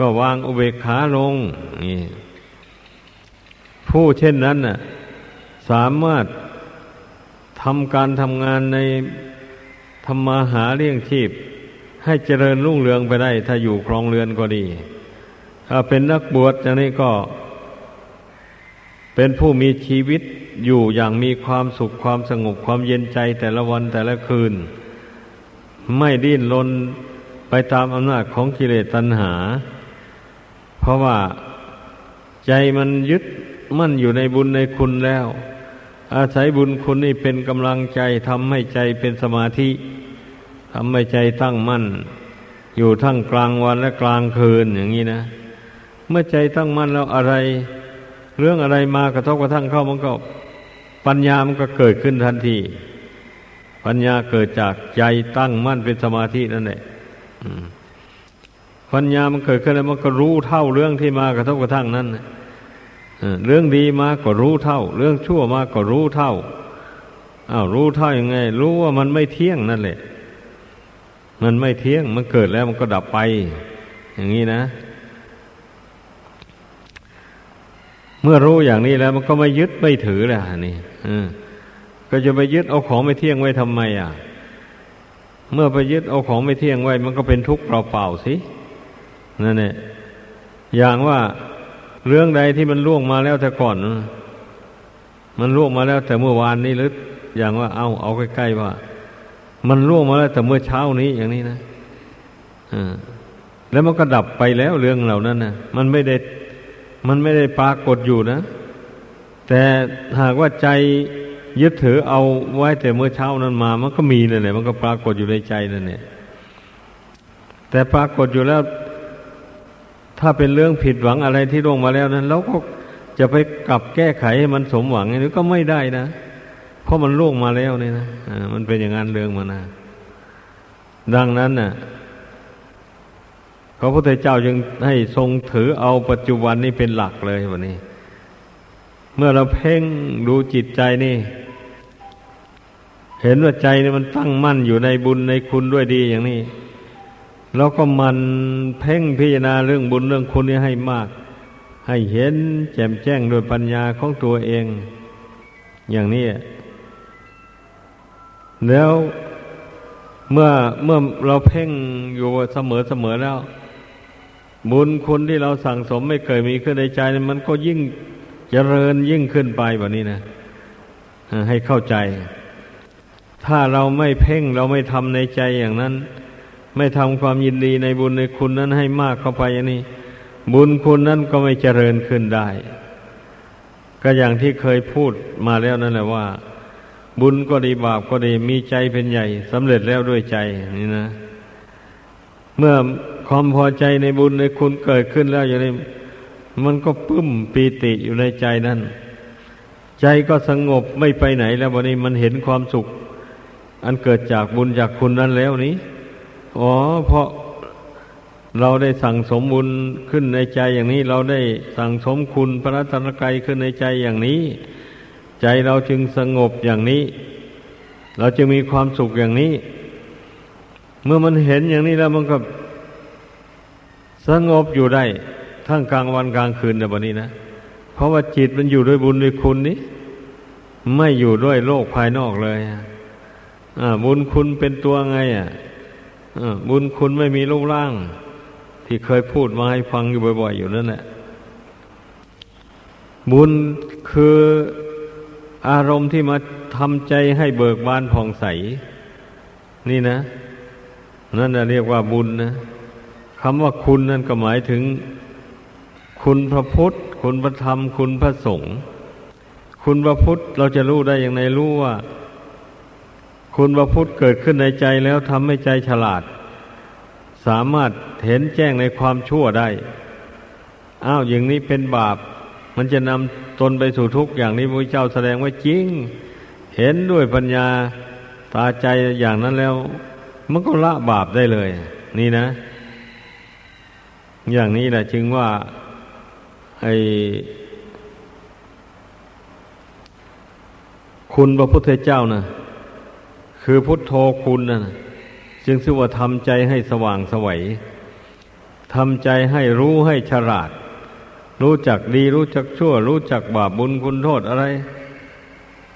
Speaker 1: ก็วางอุเบกขาลงนี่ผู้เช่นนั้นน่ะ สามารถทำการทำงานในธรรมาหาเลี้ยงชีพ ให้เจริญรุ่งเรืองไปได้ ถ้าอยู่ครองเรือนก็ดี ถ้าเป็นนักบวชอย่างนี้ก็ เป็นผู้มีชีวิตอยู่อย่างมีความสุขความสงบความเย็นใจแต่ละวันแต่ละคืน ไม่ดิ้นรนไปตามอำนาจของกิเลสตัณหา เพราะว่าใจมันยึดมั่นอยู่ในบุญในคุณแล้ว อาศัยบุญคุณนี่เป็นกำลังใจทำให้ใจเป็นสมาธิทำให้ใจตั้งมั่น อยู่ทั้งกลางวันและกลางคืนอย่างนี้นะ เมื่อใจตั้งมั่นแล้วอะไร เรื่องอะไรมากระทบกระทั่งเข้ามันก็ปัญญามันก็เกิดขึ้นทันที ปัญญาเกิดจากใจตั้งมั่นเป็นสมาธินั่นแหละ ปัญญามันเกิดขึ้นแล้วมันก็รู้เท่าเรื่องที่มากระทบกระทั่งนั้นเรื่องดีมาก็รู้เท่า เรื่องชั่วมาก็รู้เท่าอ้าวรู้เท่ายังไง รู้ว่ามันไม่เที่ยงนั่นแหละ มันไม่เที่ยง มันเกิดแล้วมันก็ดับไป อย่างนี้นะ เมื่อรู้อย่างนี้แล้วมันก็ไม่ยึดไม่ถือแล้วนี่ก็จะไปยึดเอาของไม่เที่ยงไว้ทำไม อะ เมื่อไปยึดเอาของไม่เที่ยงไว้ มันก็เป็นทุกข์เปล่าๆสิ นั่นแหละอย่างว่าเรื่องใดที่มันล่วงมาแล้วแต่ก่อน มันล่วงมาแล้วแต่เมื่อวานนี้หรืออย่างว่าเอาเอาใกล้ๆว่า มันล่วงมาแล้วแต่เมื่อเช้านี้อย่างนี้นะอ่าแล้วมันก็ดับไปแล้วเรื่องเหล่านั้นนะมันไม่ได้ มันไม่ได้ปรากฏอยู่นะ แต่หากว่าใจยึดถือเอาไว้แต่เมื่อเช้านั้นมา มันก็มีเลยแหละมันก็ปรากฏอยู่ในใจนั่นเนี่ยแต่ปรากฏอยู่แล้ว ถ้าเป็นเรื่องผิดหวังอะไรที่ล่วงมาแล้วนั้นเราก็จะไปกลับแก้ไขให้มันสมหวังนี่ก็ไม่ได้นะ เพราะมันล่วงมาแล้วนี่นะมันเป็นอย่างนั้นเรื่องมานะดังนั้นน่ะพระพุทธเจ้าจึงให้ทรงถือเอาปัจจุบันนี้เป็นหลักเลยวันนี้ เมื่อเราเพ่งดูจิตใจนี่ เห็นว่าใจนี่มันตั้งมั่นอยู่ในบุญในคุณด้วยดีอย่างนี้ เราก็มันเพ่งพิจารณาเรื่องบุญเรื่องคุณนี้ให้มาก ให้เห็นแจ่มแจ้งโดยปัญญาของตัวเอง อย่างนี้ แล้วเมื่อเมื่อเราเพ่งอยู่เสมอเสมอแล้ว บุญคุณที่เราสั่งสมไม่เคยมีขึ้นในใจมันก็ยิ่งเจริญยิ่งขึ้นไปแบบนี้นะให้เข้าใจ ถ้าเราไม่เพ่งเราไม่ทำในใจอย่างนั้น ไม่ทำความยินดีในบุญในคุณนั้นให้มากเข้าไปอย่างนี้ บุญคุณนั้นก็ไม่เจริญขึ้นได้ ก็อย่างที่เคยพูดมาแล้วนั่นแหละว่า บุญก็ดีบาปก็ดีมีใจเป็นใหญ่สำเร็จแล้วด้วยใจนี่นะ เมื่อความพอใจในบุญในคุณเกิดขึ้นแล้วอย่างนี้มันก็ปึ้มปีติอยู่ในใจนั้นใจก็สงบไม่ไปไหนแล้ววันนี้มันเห็นความสุข อันเกิดจากบุญจากคุณนั้นแล้วนี้ อ๋อเพราะเราได้สั่งสมบุญขึ้นในใจอย่างนี้ เราได้สั่งสมคุณพระรัตนกรัยขึ้นในใจอย่างนี้ ใจเราจึงสงบอย่างนี้ เราจะมีความสุขอย่างนี้ เมื่อมันเห็นอย่างนี้แล้วมันก็สงบอยู่ได้ทั้งกลางวันกลางคืนในวันนี้นะเพราะว่าจิตมันอยู่ด้วยบุญด้วยคุณนี้ไม่อยู่ด้วยโลกภายนอกเลยอ่าบุญคุณเป็นตัวไงอะ บุญคุณไม่มีรูปร่าง ที่เคยพูดมาให้ฟังอยู่บ่อย ๆ อยู่นั่นแหละบุญคืออารมณ์ที่มาทำใจให้เบิกบานผ่องใส นี่นะ นั่นเรียกว่าบุญนะคำว่าคุณนั่นก็หมายถึง คุณพระพุทธ คุณพระธรรม คุณพระสงฆ์คุณพระพุทธเราจะรู้ได้อย่างไรรู้ว่า คุณพระพุทธเกิดขึ้นในใจแล้วทำให้ใจฉลาด สามารถเห็นแจ้งในความชั่วได้ อ้าวอย่างนี้เป็นบาป มันจะนำตนไปสู่ทุกข์อย่างนี้พระเจ้าแสดงว่าจริง เห็นด้วยปัญญาตาใจอย่างนั้นแล้ว มันก็ละบาปได้เลย นี่นะ อย่างนี้แหละจึงว่าไอคุณพระพุทธเจ้าน่ะ คือพุทโธคุณนะจึงชื่อว่าทำใจให้สว่างสวัยทำใจให้รู้ให้ฉลาด รู้จักดีรู้จักชั่ว รู้จักบาปบุญคุณโทษอะไร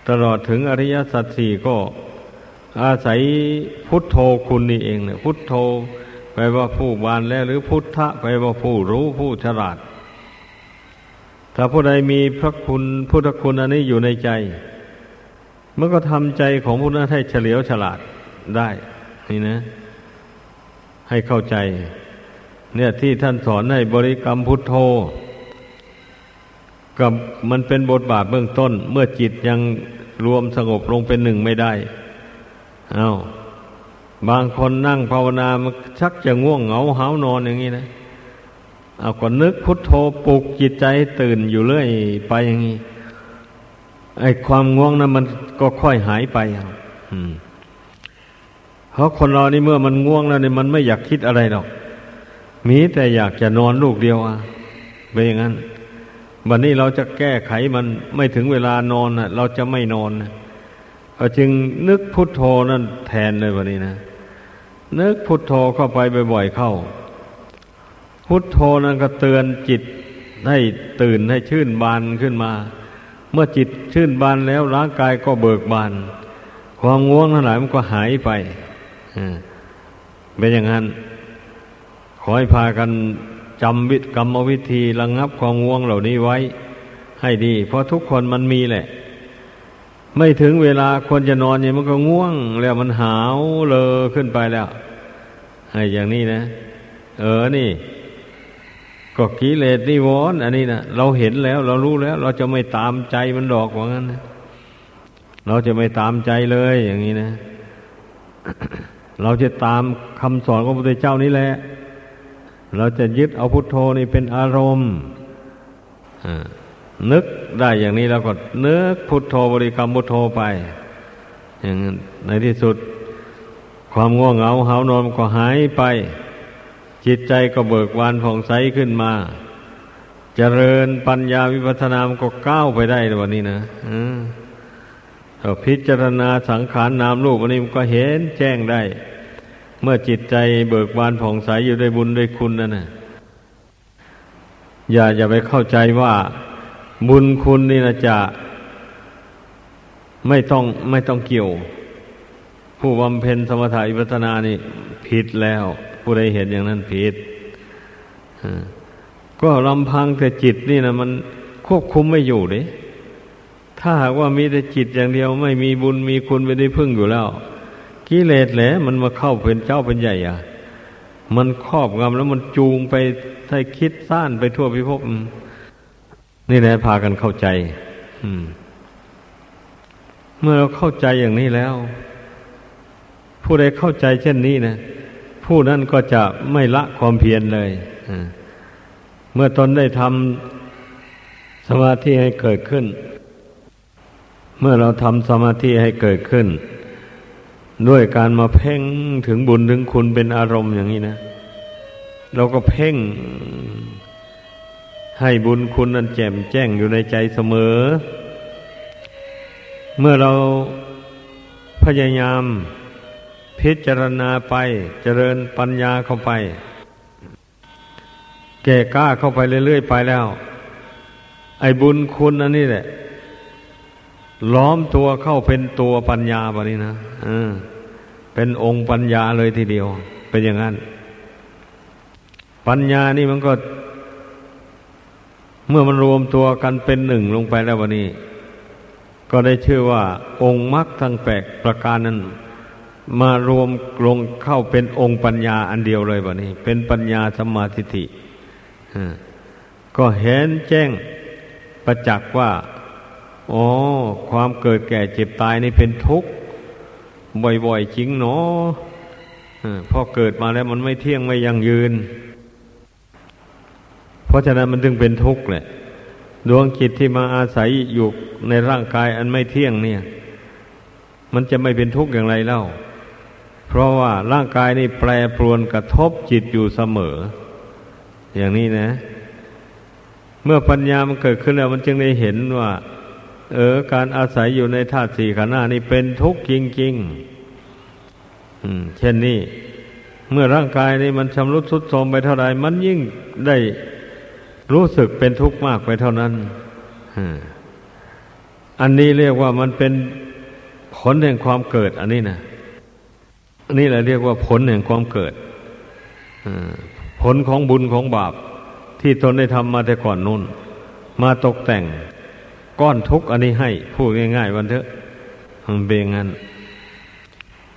Speaker 1: ตลอดถึงอริยสัจสี่ก็อาศัยพุทโธคุณนี่เองเนี่ยพุทโธไปว่าผู้บานแล้วหรือพุทธะไปว่าผู้รู้ผู้ฉลาด ถ้าผู้ใดมีพระคุณพุทธคุณอันนี้อยู่ในใจ มันก็ทำใจของผู้นั้นให้เฉลียวฉลาดได้นี่นะ ให้เข้าใจ เนี่ยที่ท่านสอนให้บริกรรมพุทโธ กับมันเป็นบทบาทเบื้องต้น เมื่อจิตยังรวมสงบลงเป็นหนึ่งไม่ได้ เอา้าบางคนนั่งภาวนามันชักจะง่วงเหงาหานอนอย่างนี้นะ เอาก็นึกพุทโธปลุกจิตใจตื่นอยู่เรื่อยไปอย่างนี้ ไอ้ความง่วงนั้นมัน ก็ค่อยหายไปเพราะคนเรานี่เมื่อมันง่วงแล้วเนี่ยมันไม่อยากคิดอะไรหรอก มีแต่อยากจะนอนลูกเดียวอะเป็นอย่างนั้นวันนี้เราจะแก้ไขมันไม่ถึงเวลานอนนะเราจะไม่นอนนะจึงนึกพุทโธนั่นแทนเลยวันนี้นะนึกพุทโธเข้าไปบ่อยๆเข้า พุทโธนั่นก็เตือนจิตให้ตื่นให้ชื่นบานขึ้นมา เมื่อจิตชื่นบานแล้วร่างกายก็เบิกบาน ความง่วงทั้งหลายมันก็หายไปเป็นอย่างนั้น ขอให้พากันจำวิกรรมวิธีระงงับความง่วงเหล่านี้ไว้ ให้ดี เพราะทุกคนมันมีแหละ ไม่ถึงเวลาควรจะนอนเนี่ยมันก็ง่วง แล้วมันหาวเลอขึ้นไปแล้วไอ้อย่างนี้นะ เออนี่ ก็กิเลสนิวรณ์อันนี้นะเราเห็นแล้ว เรารู้แล้ว เราจะไม่ตามใจมันดอกว่างั้นนะเราจะไม่ตามใจเลยอย่างนี้นะ เราจะตามคำสอนของพระพุทธเจ้านี่แหละ เราจะยึดเอาพุทโธนี่เป็นอารมณ์นึกได้อย่างนี้แล้วก็นึกพุทโธบริกรรมพุทโธไป อย่างนั้นในที่สุด ความง่วงเหงาเหานอนก็หายไป จิตใจก็เบิกบานผ่องใสขึ้นมา เจริญปัญญาวิปัสสนามก็ก้าวไปได้ในวันนี้นะพิจารณาสังขารนนามรูปวันนี้มันก็เห็นแจ้งได้ เมื่อจิตใจเบิกบานผ่องใสอยู่ด้วยบุญด้วยคุณนั่นนะอย่าอย่าไปเข้าใจว่า บุญคุณนี่นะจะไม่ต้องไม่ต้องเกี่ยว ผู้บำเพ็ญสมถะอิปัฒนานี่ผิดแล้ว ผู้ใดเห็นอย่างนั้นผิดก็ลำพังแต่จิตนี่นะมันควบคุมไม่อยู่เด้ถ้าหากว่ามีแต่จิตอย่างเดียว ไม่มีบุญมีคุณไปได้พึ่งอยู่แล้วกิเลสแหละมันมาเข้าเป็นเจ้าเป็นใหญ่อะมันครอบงำแล้วมันจูงไปให้คิดซ่านไปทั่วพิภพนี่แหละพากันเข้าใจเมื่อเราเข้าใจอย่างนี้แล้ว ผู้ใดเข้าใจเช่นนี้นะ ผู้นั้นก็จะไม่ละความเพียรเลยเมื่อตนได้ทำสมาธิให้เกิดขึ้น เมื่อเราทำสมาธิให้เกิดขึ้น ด้วยการมาเพ่งถึงบุญถึงคุณเป็นอารมณ์อย่างนี้นะเราก็เพ่งให้บุญคุณนั้นแจ่มแจ้งอยู่ในใจเสมอ เมื่อเราพยายาม พิจารณาไปเจริญปัญญาเข้าไป แก่กล้าเข้าไปเรื่อยๆไปแล้ว ไอ้บุญคุณอันนี้แหละ ล้อมตัวเข้าเป็นตัวปัญญาบนี้นะเป็นองค์ปัญญาเลยทีเดียว เป็นอย่างนั้น ปัญญานี่มันก็ เมื่อมันรวมตัวกันเป็นหนึ่งลงไปแล้ววันนี้ ก็ได้ชื่อว่า องค์มรรคทั้งแปดประการนั้น มารวมลงเข้าเป็นองค์ปัญญาอันเดียวเลยวันนี้ เป็นปัญญาสมาธิิก็เห็นแจ้งประจักษ์ว่าอ๋อความเกิดแก่เจ็บตายนี่เป็นทุกข์บ่อยๆจริงเนาะพอเกิดมาแล้วมันไม่เที่ยงไม่ยั่งยืน เพราะฉะนั้นมันจึงเป็นทุกข์แหละดวงจิตที่มาอาศัยอยู่ในร่างกายอันไม่เที่ยงเนี่ย มันจะไม่เป็นทุกข์อย่างไรเล่า เพราะว่าร่างกายนี่แปรปรวนกระทบจิตอยู่เสมอ อย่างนี้นะ เมื่อปัญญามันเกิดขึ้นแล้วมันจึงได้เห็นว่า เออ การอาศัยอยู่ในธาตุสี่ขันธ์หน้านี่เป็นทุกข์จริงๆเช่นนี้ เมื่อร่างกายนี่มันชำรุดทรุดโทรมไปเท่าไรมันยิ่งได้รู้สึกเป็นทุกข์มากไปเท่านั้นอันนี้เรียกว่ามันเป็นผลแห่งความเกิดอันนี้นะ นนี้แหละเรียกว่าผลแห่งความเกิดผลของบุญของบาป ที่ตนได้ทำมาแต่ก่อนนู้นมาตกแต่งก้อนทุกข์อันนี้ให้ พูดง่าย ๆ วันเถอะมันเป็นงั้น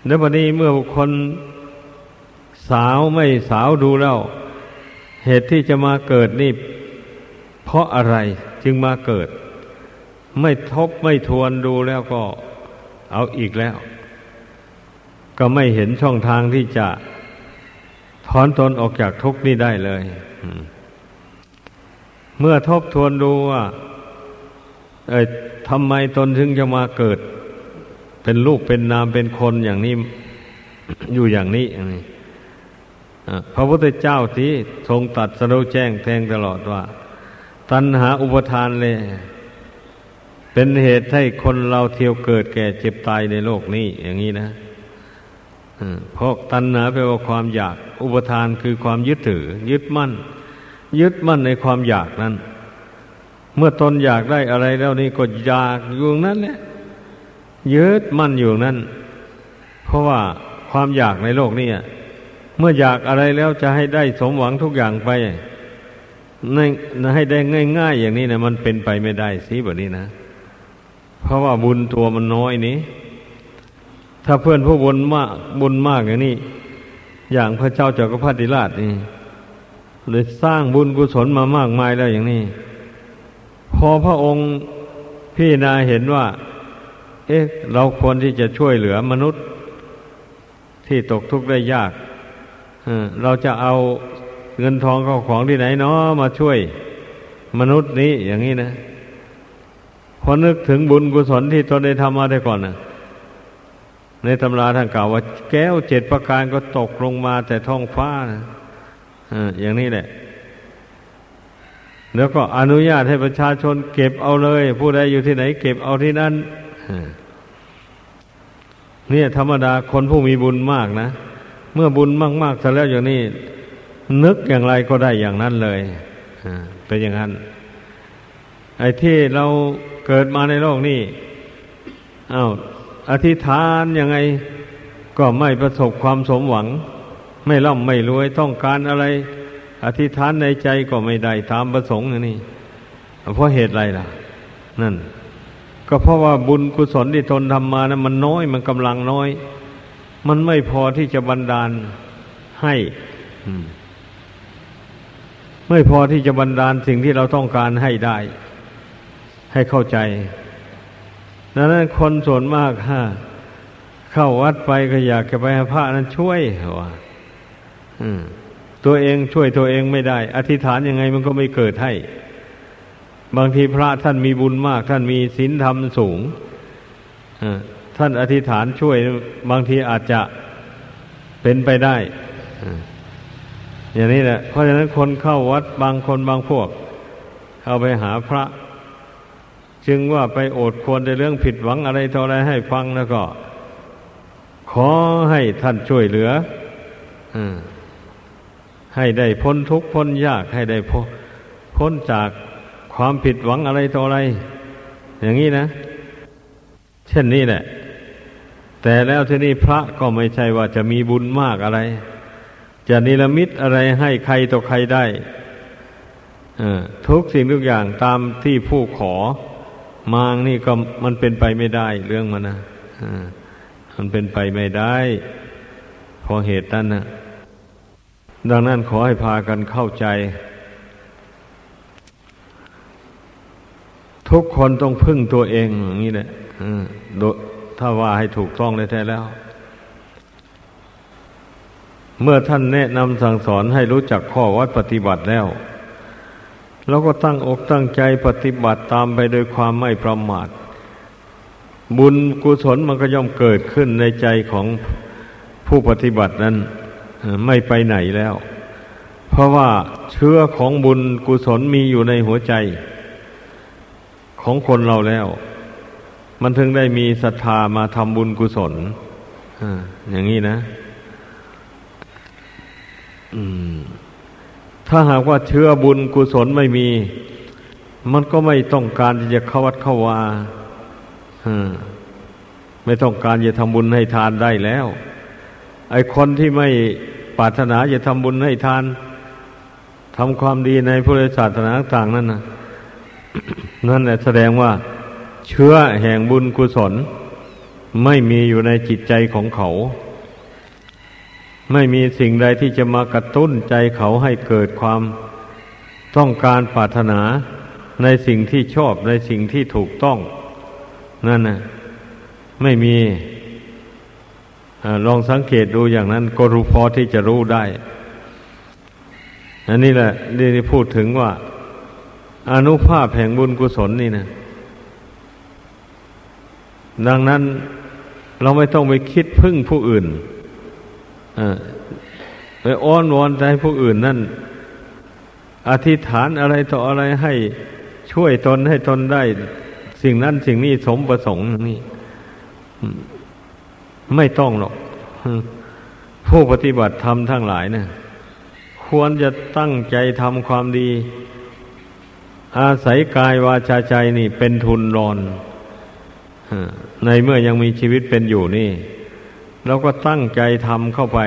Speaker 1: แล้ววันนี้เมื่อบุคคลสาวไม่สาวดูแล้ว เหตุที่จะมาเกิดนี่ เพราะอะไรจึงมาเกิด ไม่ทบไม่ทวนดูแล้วก็เอาอีกแล้ว ก็ไม่เห็นช่องทางที่จะถอนตนออกจากทุกข์นี้ได้เลย เมื่อทบทวนดูว่าเอ้ทำไมตนถึงจะมาเกิด เป็นลูกเป็นนามเป็นคนอย่างนี้อยู่อย่างนี้อย่างนี้พระพุทธเจ้าที่ทรงตัดสรุแจ้งแทงตลอดว่า ตัณหาอุปทานเลย เป็นเหตุให้คนเราเที่ยวเกิดแก่เจ็บตายในโลกนี้อย่างนี้นะ เพราะตัณหาแปลว่าความอยาก อุปทานคือความยึดถือ ยึดมั่น ยึดมั่นในความอยากนั้น เมื่อตนอยากได้อะไรแล้วนี่ก็อยากอยู่นั้นแหละยึดมั่นอยู่นั้น เพราะว่าความอยากในโลกนี้เมื่ออยากอะไรแล้วจะให้ได้สมหวังทุกอย่างไปให้ได้ง่าย ๆ อย่างนี้นะมันเป็นไปไม่ได้สิแบบนี้นะ เพราะว่าบุญตัวมันน้อยนี้ ถ้าเพื่อนผู้บุญมากบุญมากอย่างนี้ อย่างพระเจ้าจักรพรรดิราชนี่เลยสร้างบุญกุศลมามากมายแล้วอย่างนี้ พอพระองค์พี่นาเห็นว่า เอ๊ะ เราควรที่จะช่วยเหลือมนุษย์ ที่ตกทุกข์ได้ยากเราจะเอาเงินทองเข้าของที่ไหนเนาะมาช่วย มนุษย์นี้อย่างนี้นะพอนึกถึงบุญกุศลที่ตนได้ทำมาได้ก่อนนะ ในตำราท่านกล่าวว่า แก้วเจ็ดประการก็ตกลงมาแต่ท้องฟ้านะอย่างนี้แหละ แล้วก็อนุญาตให้ประชาชนเก็บเอาเลย ผู้ใดอยู่ที่ไหน เก็บเอาที่นั่นเนี่ยธรรมดาคนผู้มีบุญมากนะ เมื่อบุญมากๆเสร็จแล้วอย่างนี้ นึกอย่างไรก็ได้อย่างนั้นเลยเป็นอย่างนั้น ไอ้ที่เราเกิดมาในโลกนี้อา้าว อธิษฐานยังไงก็ไม่ประสบความสมหวัง ไม่ร่ำไม่รวยต้องการอะไร อธิษฐานในใจก็ไม่ได้ตามประสงค์นี่เพราะเหตุอะไรล่ะ นั่น ก็เพราะว่าบุญกุศลที่ตนทำมานะั้นมันน้อยมันกำลังน้อย มันไม่พอที่จะบันดาลให้ไม่พอที่จะบันดาลสิ่งที่เราต้องการให้ได้ ให้เข้าใจ ดังนั้นคนส่วนมากฮะเข้าวัดไปก็อยากจะไปให้พระนั้นช่วยว่าตัวเองช่วยตัวเองไม่ได้ อธิษฐานยังไงมันก็ไม่เกิดให้ บางทีพระท่านมีบุญมาก ท่านมีศีลธรรมสูงท่านอธิษฐานช่วย บางทีอาจจะเป็นไปได้อย่างนี้แหละ เพราะฉะนั้นคนเข้าวัดบางคนบางพวก เข้าไปหาพระ จึงว่าไปโอดควรในเรื่องผิดหวังอะไรต่ออะไรให้ฟังแล้วก็ ขอให้ท่านช่วยเหลืออให้ได้พ้นทุกข์พ้นยากให้ได้พ้นจากความผิดหวังอะไรต่ออะไร อย่างนี้นะ เช่นนี้แหละ แต่แล้วที่นี่พระก็ไม่ใช่ว่าจะมีบุญมากอะไร จะนิรมิตอะไรให้ใครต่อใครได้ทุกสิ่งทุกอย่างตามที่ผู้ขอ มางนี่ก็มันเป็นไปไม่ได้เรื่องมันนะมันเป็นไปไม่ได้เพราะเหตุนั้นนะดังนั้นขอให้พากันเข้าใจ ทุกคนต้องพึ่งตัวเองอย่างนี้แหละถ้าว่าให้ถูกต้องเลยแท้แล้ว เมื่อท่านแนะนำสั่งสอนให้รู้จักข้อวัดปฏิบัติแล้ว เราก็ตั้งอกตั้งใจปฏิบัติตามไปโดยความไม่ประมาท บุญกุศลมันก็ย่อมเกิดขึ้นในใจของผู้ปฏิบัตินั้นไม่ไปไหนแล้ว เพราะว่าเชื้อของบุญกุศลมีอยู่ในหัวใจ ของคนเราแล้ว มันถึงได้มีศรัทธามาทำบุญกุศลอย่างนี้นะ อืม ถ้าหากว่าเชื้อบุญกุศลไม่มี มันก็ไม่ต้องการที่จะเข้าวัดเข้าวาไม่ต้องการจะทำบุญให้ทานได้แล้ว ไอ้คนที่ไม่ปรารถนาจะทำบุญให้ทานทำความดีในพุทธศาสนาต่างนั่นนะนั่นแหละแสดงว่า เชื้อแห่งบุญกุศล ไม่มีอยู่ในจิตใจของเขา ไม่มีสิ่งใดที่จะมากระตุ้นใจเขาให้เกิดความต้องการปรารถนาในสิ่งที่ชอบในสิ่งที่ถูกต้อง นั่นนะไม่มีอลองสังเกตดูอย่างนั้น ก็รู้พอที่จะรู้ได้ อันนี้แหละที่พูดถึงว่า อนุภาพแห่งบุญกุศลนี่นะดังนั้นเราไม่ต้องไปคิดพึ่งผู้อื่น ไปอ้อนวอนใจผู้อื่นนั่น อธิษฐานอะไรต่ออะไรให้ช่วยตนให้ตนได้ สิ่งนั้นสิ่งนี้สมประสงค์นี่ไม่ต้องหรอก ผู้ปฏิบัติธรรมทั้งหลายเนะควรจะตั้งใจทำความดี อาศัยกายวาจาใจนี่เป็นทุนรอนในเมื่อยังมีชีวิตเป็นอยู่นี่ เราก็ตั้งใจทำเข้าไป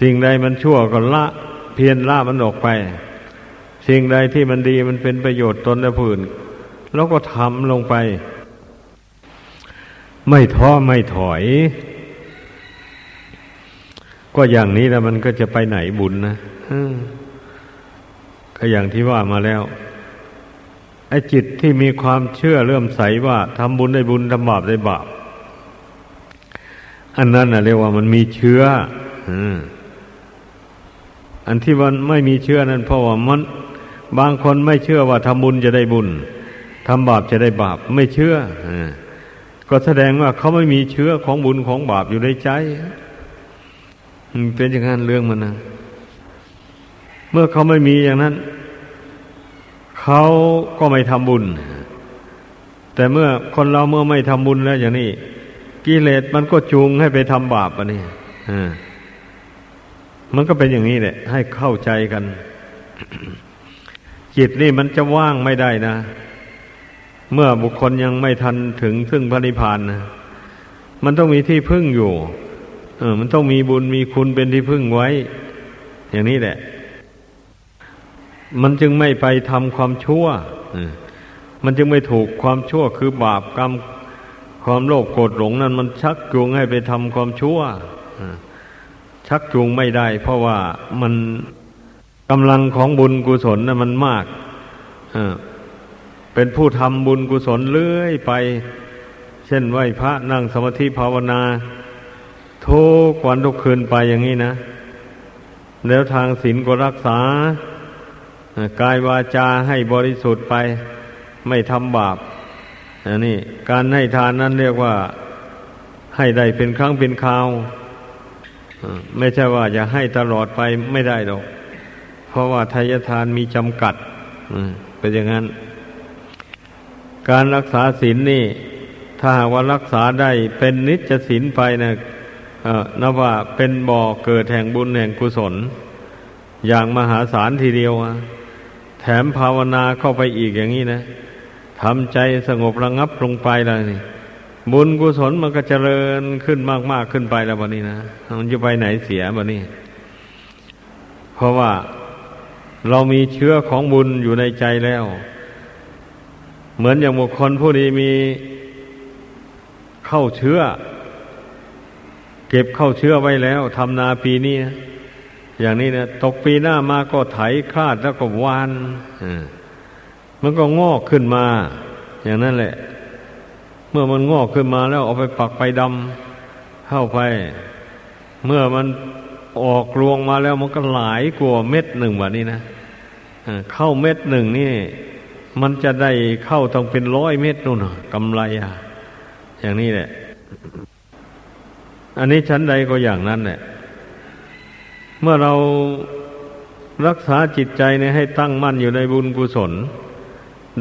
Speaker 1: สิ่งใดมันชั่วก็ละเพียรละมันออกไป สิ่งใดที่มันดีมันเป็นประโยชน์ตนและผู้อื่นแล้วก็ทำลงไป ไม่ท้อไม่ถอย ก็อย่างนี้แล้วมันก็จะไปไหนบุญนะก็อย่างที่ว่ามาแล้วไอ้จิตที่มีความเชื่อเริ่มใสว่าทำบุญได้บุญทำบาปได้บาป อันนั้นนะเรียกว่ามันมีเชื้ออันที่มันไม่มีเชื่อนั้นเพราะว่ามัน บางคนไม่เชื่อว่าทำบุญจะได้บุญทำบาปจะได้บาป ไม่เชื่อก็แสดงว่าเขาไม่มีเชื้อของบุญของบาปอยู่ในใจเป็นอย่างนั้นเรื่องมันนะเมื่อเขาไม่มีอย่างนั้น เขาก็ไม่ทำบุญ แต่เมื่อคนเราเมื่อไม่ทำบุญแล้วอย่างนี้ กิเลสมันก็จูงให้ไปทำบาปอะนี่อ่ามันก็เป็นอย่างนี้แหละ ให้เข้าใจกัน จิตนี่มันจะว่างไม่ได้นะ เมื่อบุคคลยังไม่ทันถึงซึ่งพระนิพพานนะมันต้องมีที่พึ่งอยู่ เออ มันต้องมีบุญมีคุณเป็นที่พึ่งไว้ อย่างนี้แหละ มันจึงไม่ไปทำความชั่วมันจึงไม่ถูกความชั่วคือบาปกรรม ความโลภโกรธหลงนั้นมันชักจูงให้ไปทำความชั่วชักจูงไม่ได้ เพราะว่ามันกำลังของบุญกุศลนะมันมากเป็นผู้ทำบุญกุศลเลื่อยไป เช่นไหวพระนั่งสมาธิภาวนา ทุกวันทุกคืนไปอย่างนี้นะ แล้วทางศีลก็รักษากายวาจาให้บริสุทธิ์ไป ไม่ทำบาป อันนี้การให้ทานนั้นเรียกว่าให้ได้เป็นครั้งเป็นคราวไม่ใช่ว่าจะให้ตลอดไปไม่ได้หรอก เพราะว่าทายทานมีจำกัดเป็นอย่างนั้น การรักษาศีลนนี่ ถ้าหากว่ารักษาได้เป็นนิจศีลไปนะนับว่าเป็นบ่อเกิดแห่งบุญแห่งกุศล อย่างมหาศาลทีเดียวแถมภาวนาเข้าไปอีกอย่างนี้นะ ทำใจสงบระงับลงไปแล้วนี่ บุญกุศลมันก็เจริญขึ้นมาก ๆ ขึ้นไปแล้ววันนี้นะมันจะไปไหนเสียวันนี้ เพราะว่าเรามีเชื้อของบุญอยู่ในใจแล้ว เหมือนอย่างบุคคลผู้นี้มีเข้าเชื้อ เก็บเข้าเชื้อไว้แล้วทำนาปีนี้อย่างนี้นะตกปีหน้ามาก็ไถคลาดแล้วก็วานอ มันก็งอกขึ้นมา อย่างนั้นแหละ เมื่อมันงอกขึ้นมาแล้วเอาไปปักไปดำเข้าไป เมื่อมันออกรวงมาแล้วมันก็หลายกว่าเม็ดหนึ่งแบบนี้นะเข้าเม็ดหนึ่งนี่ มันจะได้เข้าต้องเป็นร้อยเม็ดนู่นกำไรอะ อย่างนี้แหละ อันนี้ชั้นใดก็อย่างนั้นแหละ เมื่อเรารักษาจิตใจเนี่ยให้ตั้งมั่นอยู่ในบุญกุศล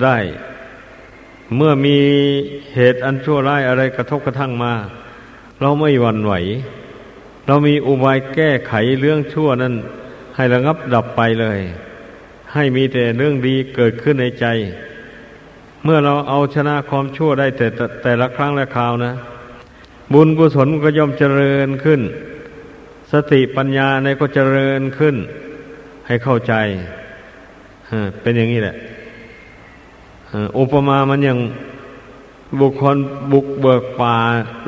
Speaker 1: ได้ เมื่อมีเหตุอันชั่วร้ายอะไรกระทบกระทั่งมา เราไม่หวั่นไหว เรามีอุบายแก้ไขเรื่องชั่วนั้น ให้ระงับดับไปเลย ให้มีแต่เรื่องดีเกิดขึ้นในใจ เมื่อเราเอาชนะความชั่วได้แต่แต่ละครั้งและคราวนะ บุญกุศลก็ย่อมเจริญขึ้น สติปัญญาในก็เจริญขึ้น ให้เข้าใจเป็นอย่างนี้แหละ อุปมามันอย่างบุคคลบุกเบิกป่า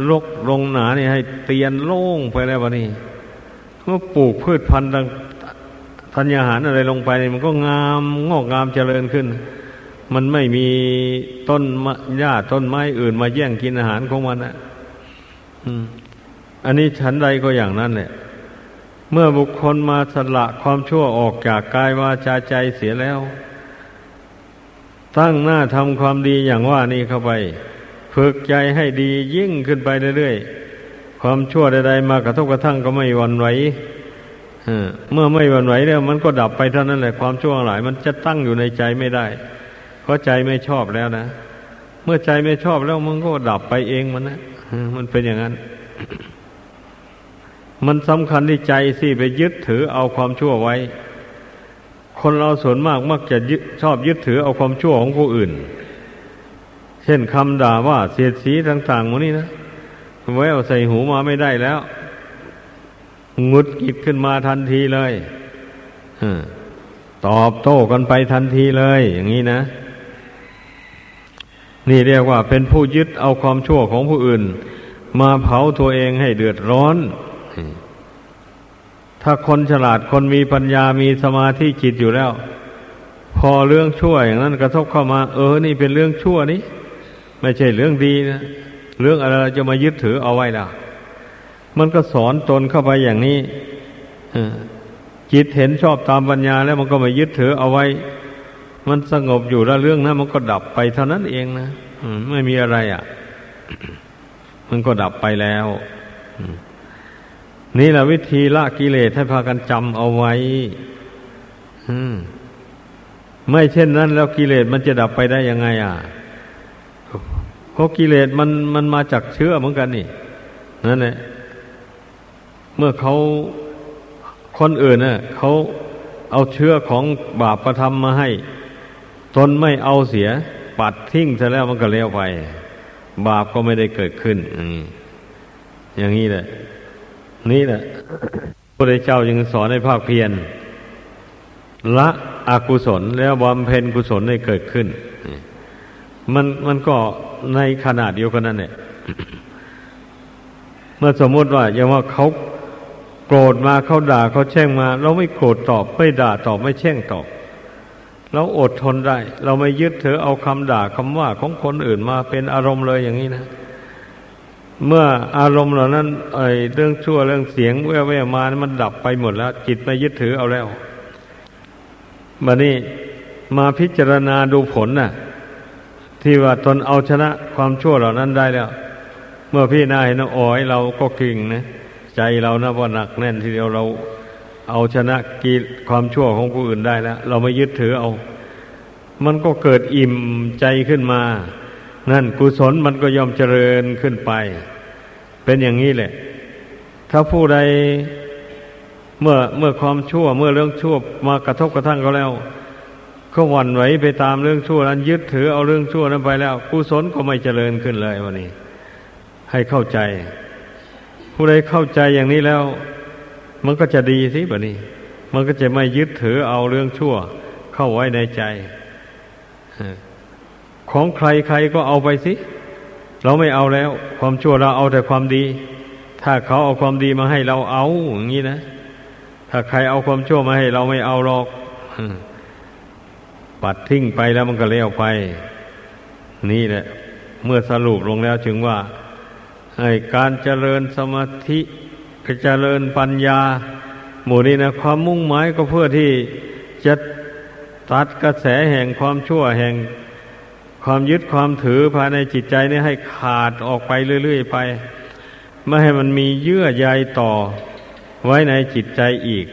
Speaker 1: ลกลงหนานี่ให้เตียนโล่งไปแล้ววะนี่เมื่อปลูกพืชพันธุ์ธัญญาหารอะไรลงไปมันก็งามงอกงามเจริญขึ้น มันไม่มีต้นหญ้าต้นไม้อื่นมาแย่งกินอาหารของมันอะอันนี้ฉันใดก็อย่างนั้นแหละเมื่อบุคคลมาสละความชั่วออกจากกายวาจาใจเสียแล้ว ตั้งหน้าทำความดีอย่างว่านี่เข้าไป ฝึกใจให้ดียิ่งขึ้นไปเรื่อยๆ ความชั่วใดๆมากระทบกระทั่งก็ไม่หวั่นไหวเมื่อไม่หวั่นไหวแล้วมันก็ดับไปเท่านั้นแหละความชั่วหลาย มันจะตั้งอยู่ในใจไม่ได้ เพราะใจไม่ชอบแล้วนะ เมื่อใจไม่ชอบแล้วมันก็ดับไปเองมันนะมันเป็นอย่างนั้น มันสำคัญที่ใจสิไปยึดถือเอาความชั่วไว้ คนเราส่วนมากมักจะชอบยึดถือเอาความชั่วของผู้อื่น เช่นคำด่าว่าเสียดสีต่างๆหมดนี้นะไว้เอาใส่หูมาไม่ได้แล้วงุดกิดขึ้นมาทันทีเลยตอบโต้กันไปทันทีเลย อย่างนี้นะ นี่เรียกว่าเป็นผู้ยึดเอาความชั่วของผู้อื่น มาเผาตัวเองให้เดือดร้อน ถ้าคนฉลาดคนมีปัญญามีสมาธิจิตอยู่แล้ว พอเรื่องชั่วอย่างนั้นกระทบเข้ามา เออ นี่เป็นเรื่องชั่วนี้ไม่ใช่เรื่องดีนะเรื่องอะไรจะมายึดถือเอาไว้ล่ะ มันก็สอนตนเข้าไปอย่างนี้จิตเห็นชอบตามปัญญาแล้วมันก็มายึดถือเอาไว้ มันสงบอยู่แล้วเรื่องนั้นมันก็ดับไปเท่านั้นเองนะไม่มีอะไรอะ มันก็ดับไปแล้ว นี่แหละวิธีละกิเลสให้พากันจำเอาไว้ไม่เช่นนั้น แล้วกิเลสมันจะดับไปได้ยังไง อะเพราะกิเลสมันมันมาจากเชื้อเหมือนกันนี่นั่นแหละเมื่อเขาคนอื่นเน่ะเขาเอาเชื้อของบาปประทำมาให้ ตนไม่เอาเสีย ปัดทิ้งซะแล้วมันก็เลี้ยวไป บาปก็ไม่ได้เกิดขึ้น อย่างนี้แหละ นี่แหละพระเจ้าจึงสอนในภาคเพียรละอกุศลแล้วบำเพ็ญกุศลให้เกิดขึ้น มันมันก็ในขนาดเดียวกันนั่นแหละเมื่อสมมติว่าอย่างว่าเขาโกรธมาเขาด่าเขาแช่งมา เราไม่โกรธตอบไม่ด่าตอบไม่แช่งตอบ เราอดทนได้ เราไม่ยึดถือเอาคำด่าคำว่าของคนอื่นมาเป็นอารมณ์เลยอย่างนี้นะ เมื่ออารมณ์เหล่านั้นไอ้เรื่องชั่วเรื่องเสียงแว่วๆมามันดับไปหมดแล้ว จิตไม่ยึดถือเอาแล้วบัดนี้มาพิจารณาดูผลน่ะ ที่ว่าตนเอาชนะความชั่วเหล่านั้นได้แล้ว เมื่อพี่นายนะอ๋อยเราก็กิ่งนะใจเรานะว่าหนักแน่นทีเดียวเราเอาชนะกีความชั่วของผู้อื่นได้แล้ว เราไม่ยึดถือเอา มันก็เกิดอิ่มใจขึ้นมา นั่นกุศลมันก็ยอมเจริญขึ้นไป เป็นอย่างนี้แหละ ถ้าผู้ใดเมื่อเมื่อความชั่ว เมื่อเรื่องชั่วมากระทบกระทั่งเขาแล้ว ก็หวั่นไหวไปตามเรื่องชั่วนั้นยึดถือเอาเรื่องชั่วนั้นไปแล้ว กุศลก็ไม่เจริญขึ้นเลยวันนี้ ให้เข้าใจ ผู้ใดเข้าใจอย่างนี้แล้ว มันก็จะดีสิแบบนี้ มันก็จะไม่ยึดถือเอาเรื่องชั่ว เข้าไว้ในใจ ของใครใครก็เอาไปสิ เราไม่เอาแล้ว ความชั่วเราเอาแต่ความดี ถ้าเขาเอาความดีมาให้เราเอาอย่างนี้นะ ถ้าใครเอาความชั่วมาให้เราไม่เอาหรอก ปัดทิ้งไปแล้วมันก็เลี้ยวไป นี่แหละ เมื่อสรุปลงแล้วถึงว่าให้การเจริญสมาธิเจริญปัญญา หมู่นี้นะความมุ่งหมายก็เพื่อที่จะตัดกระแสแห่งความชั่วแห่ง ความยึดความถือภายในจิตใจนี่ให้ขาดออกไปเรื่อย ๆ ไป ไม่ให้มันมีเยื่อใยต่อไว้ในจิตใจอีก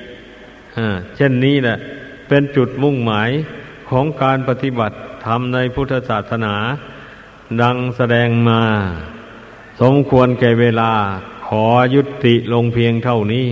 Speaker 1: อเช่นนี้แหละเป็นจุดมุ่งหมายของการปฏิบัติธรรมในพุทธศาสนา ดังแสดงมา สมควรแก่เวลาขอยุติลงเพียงเท่านี้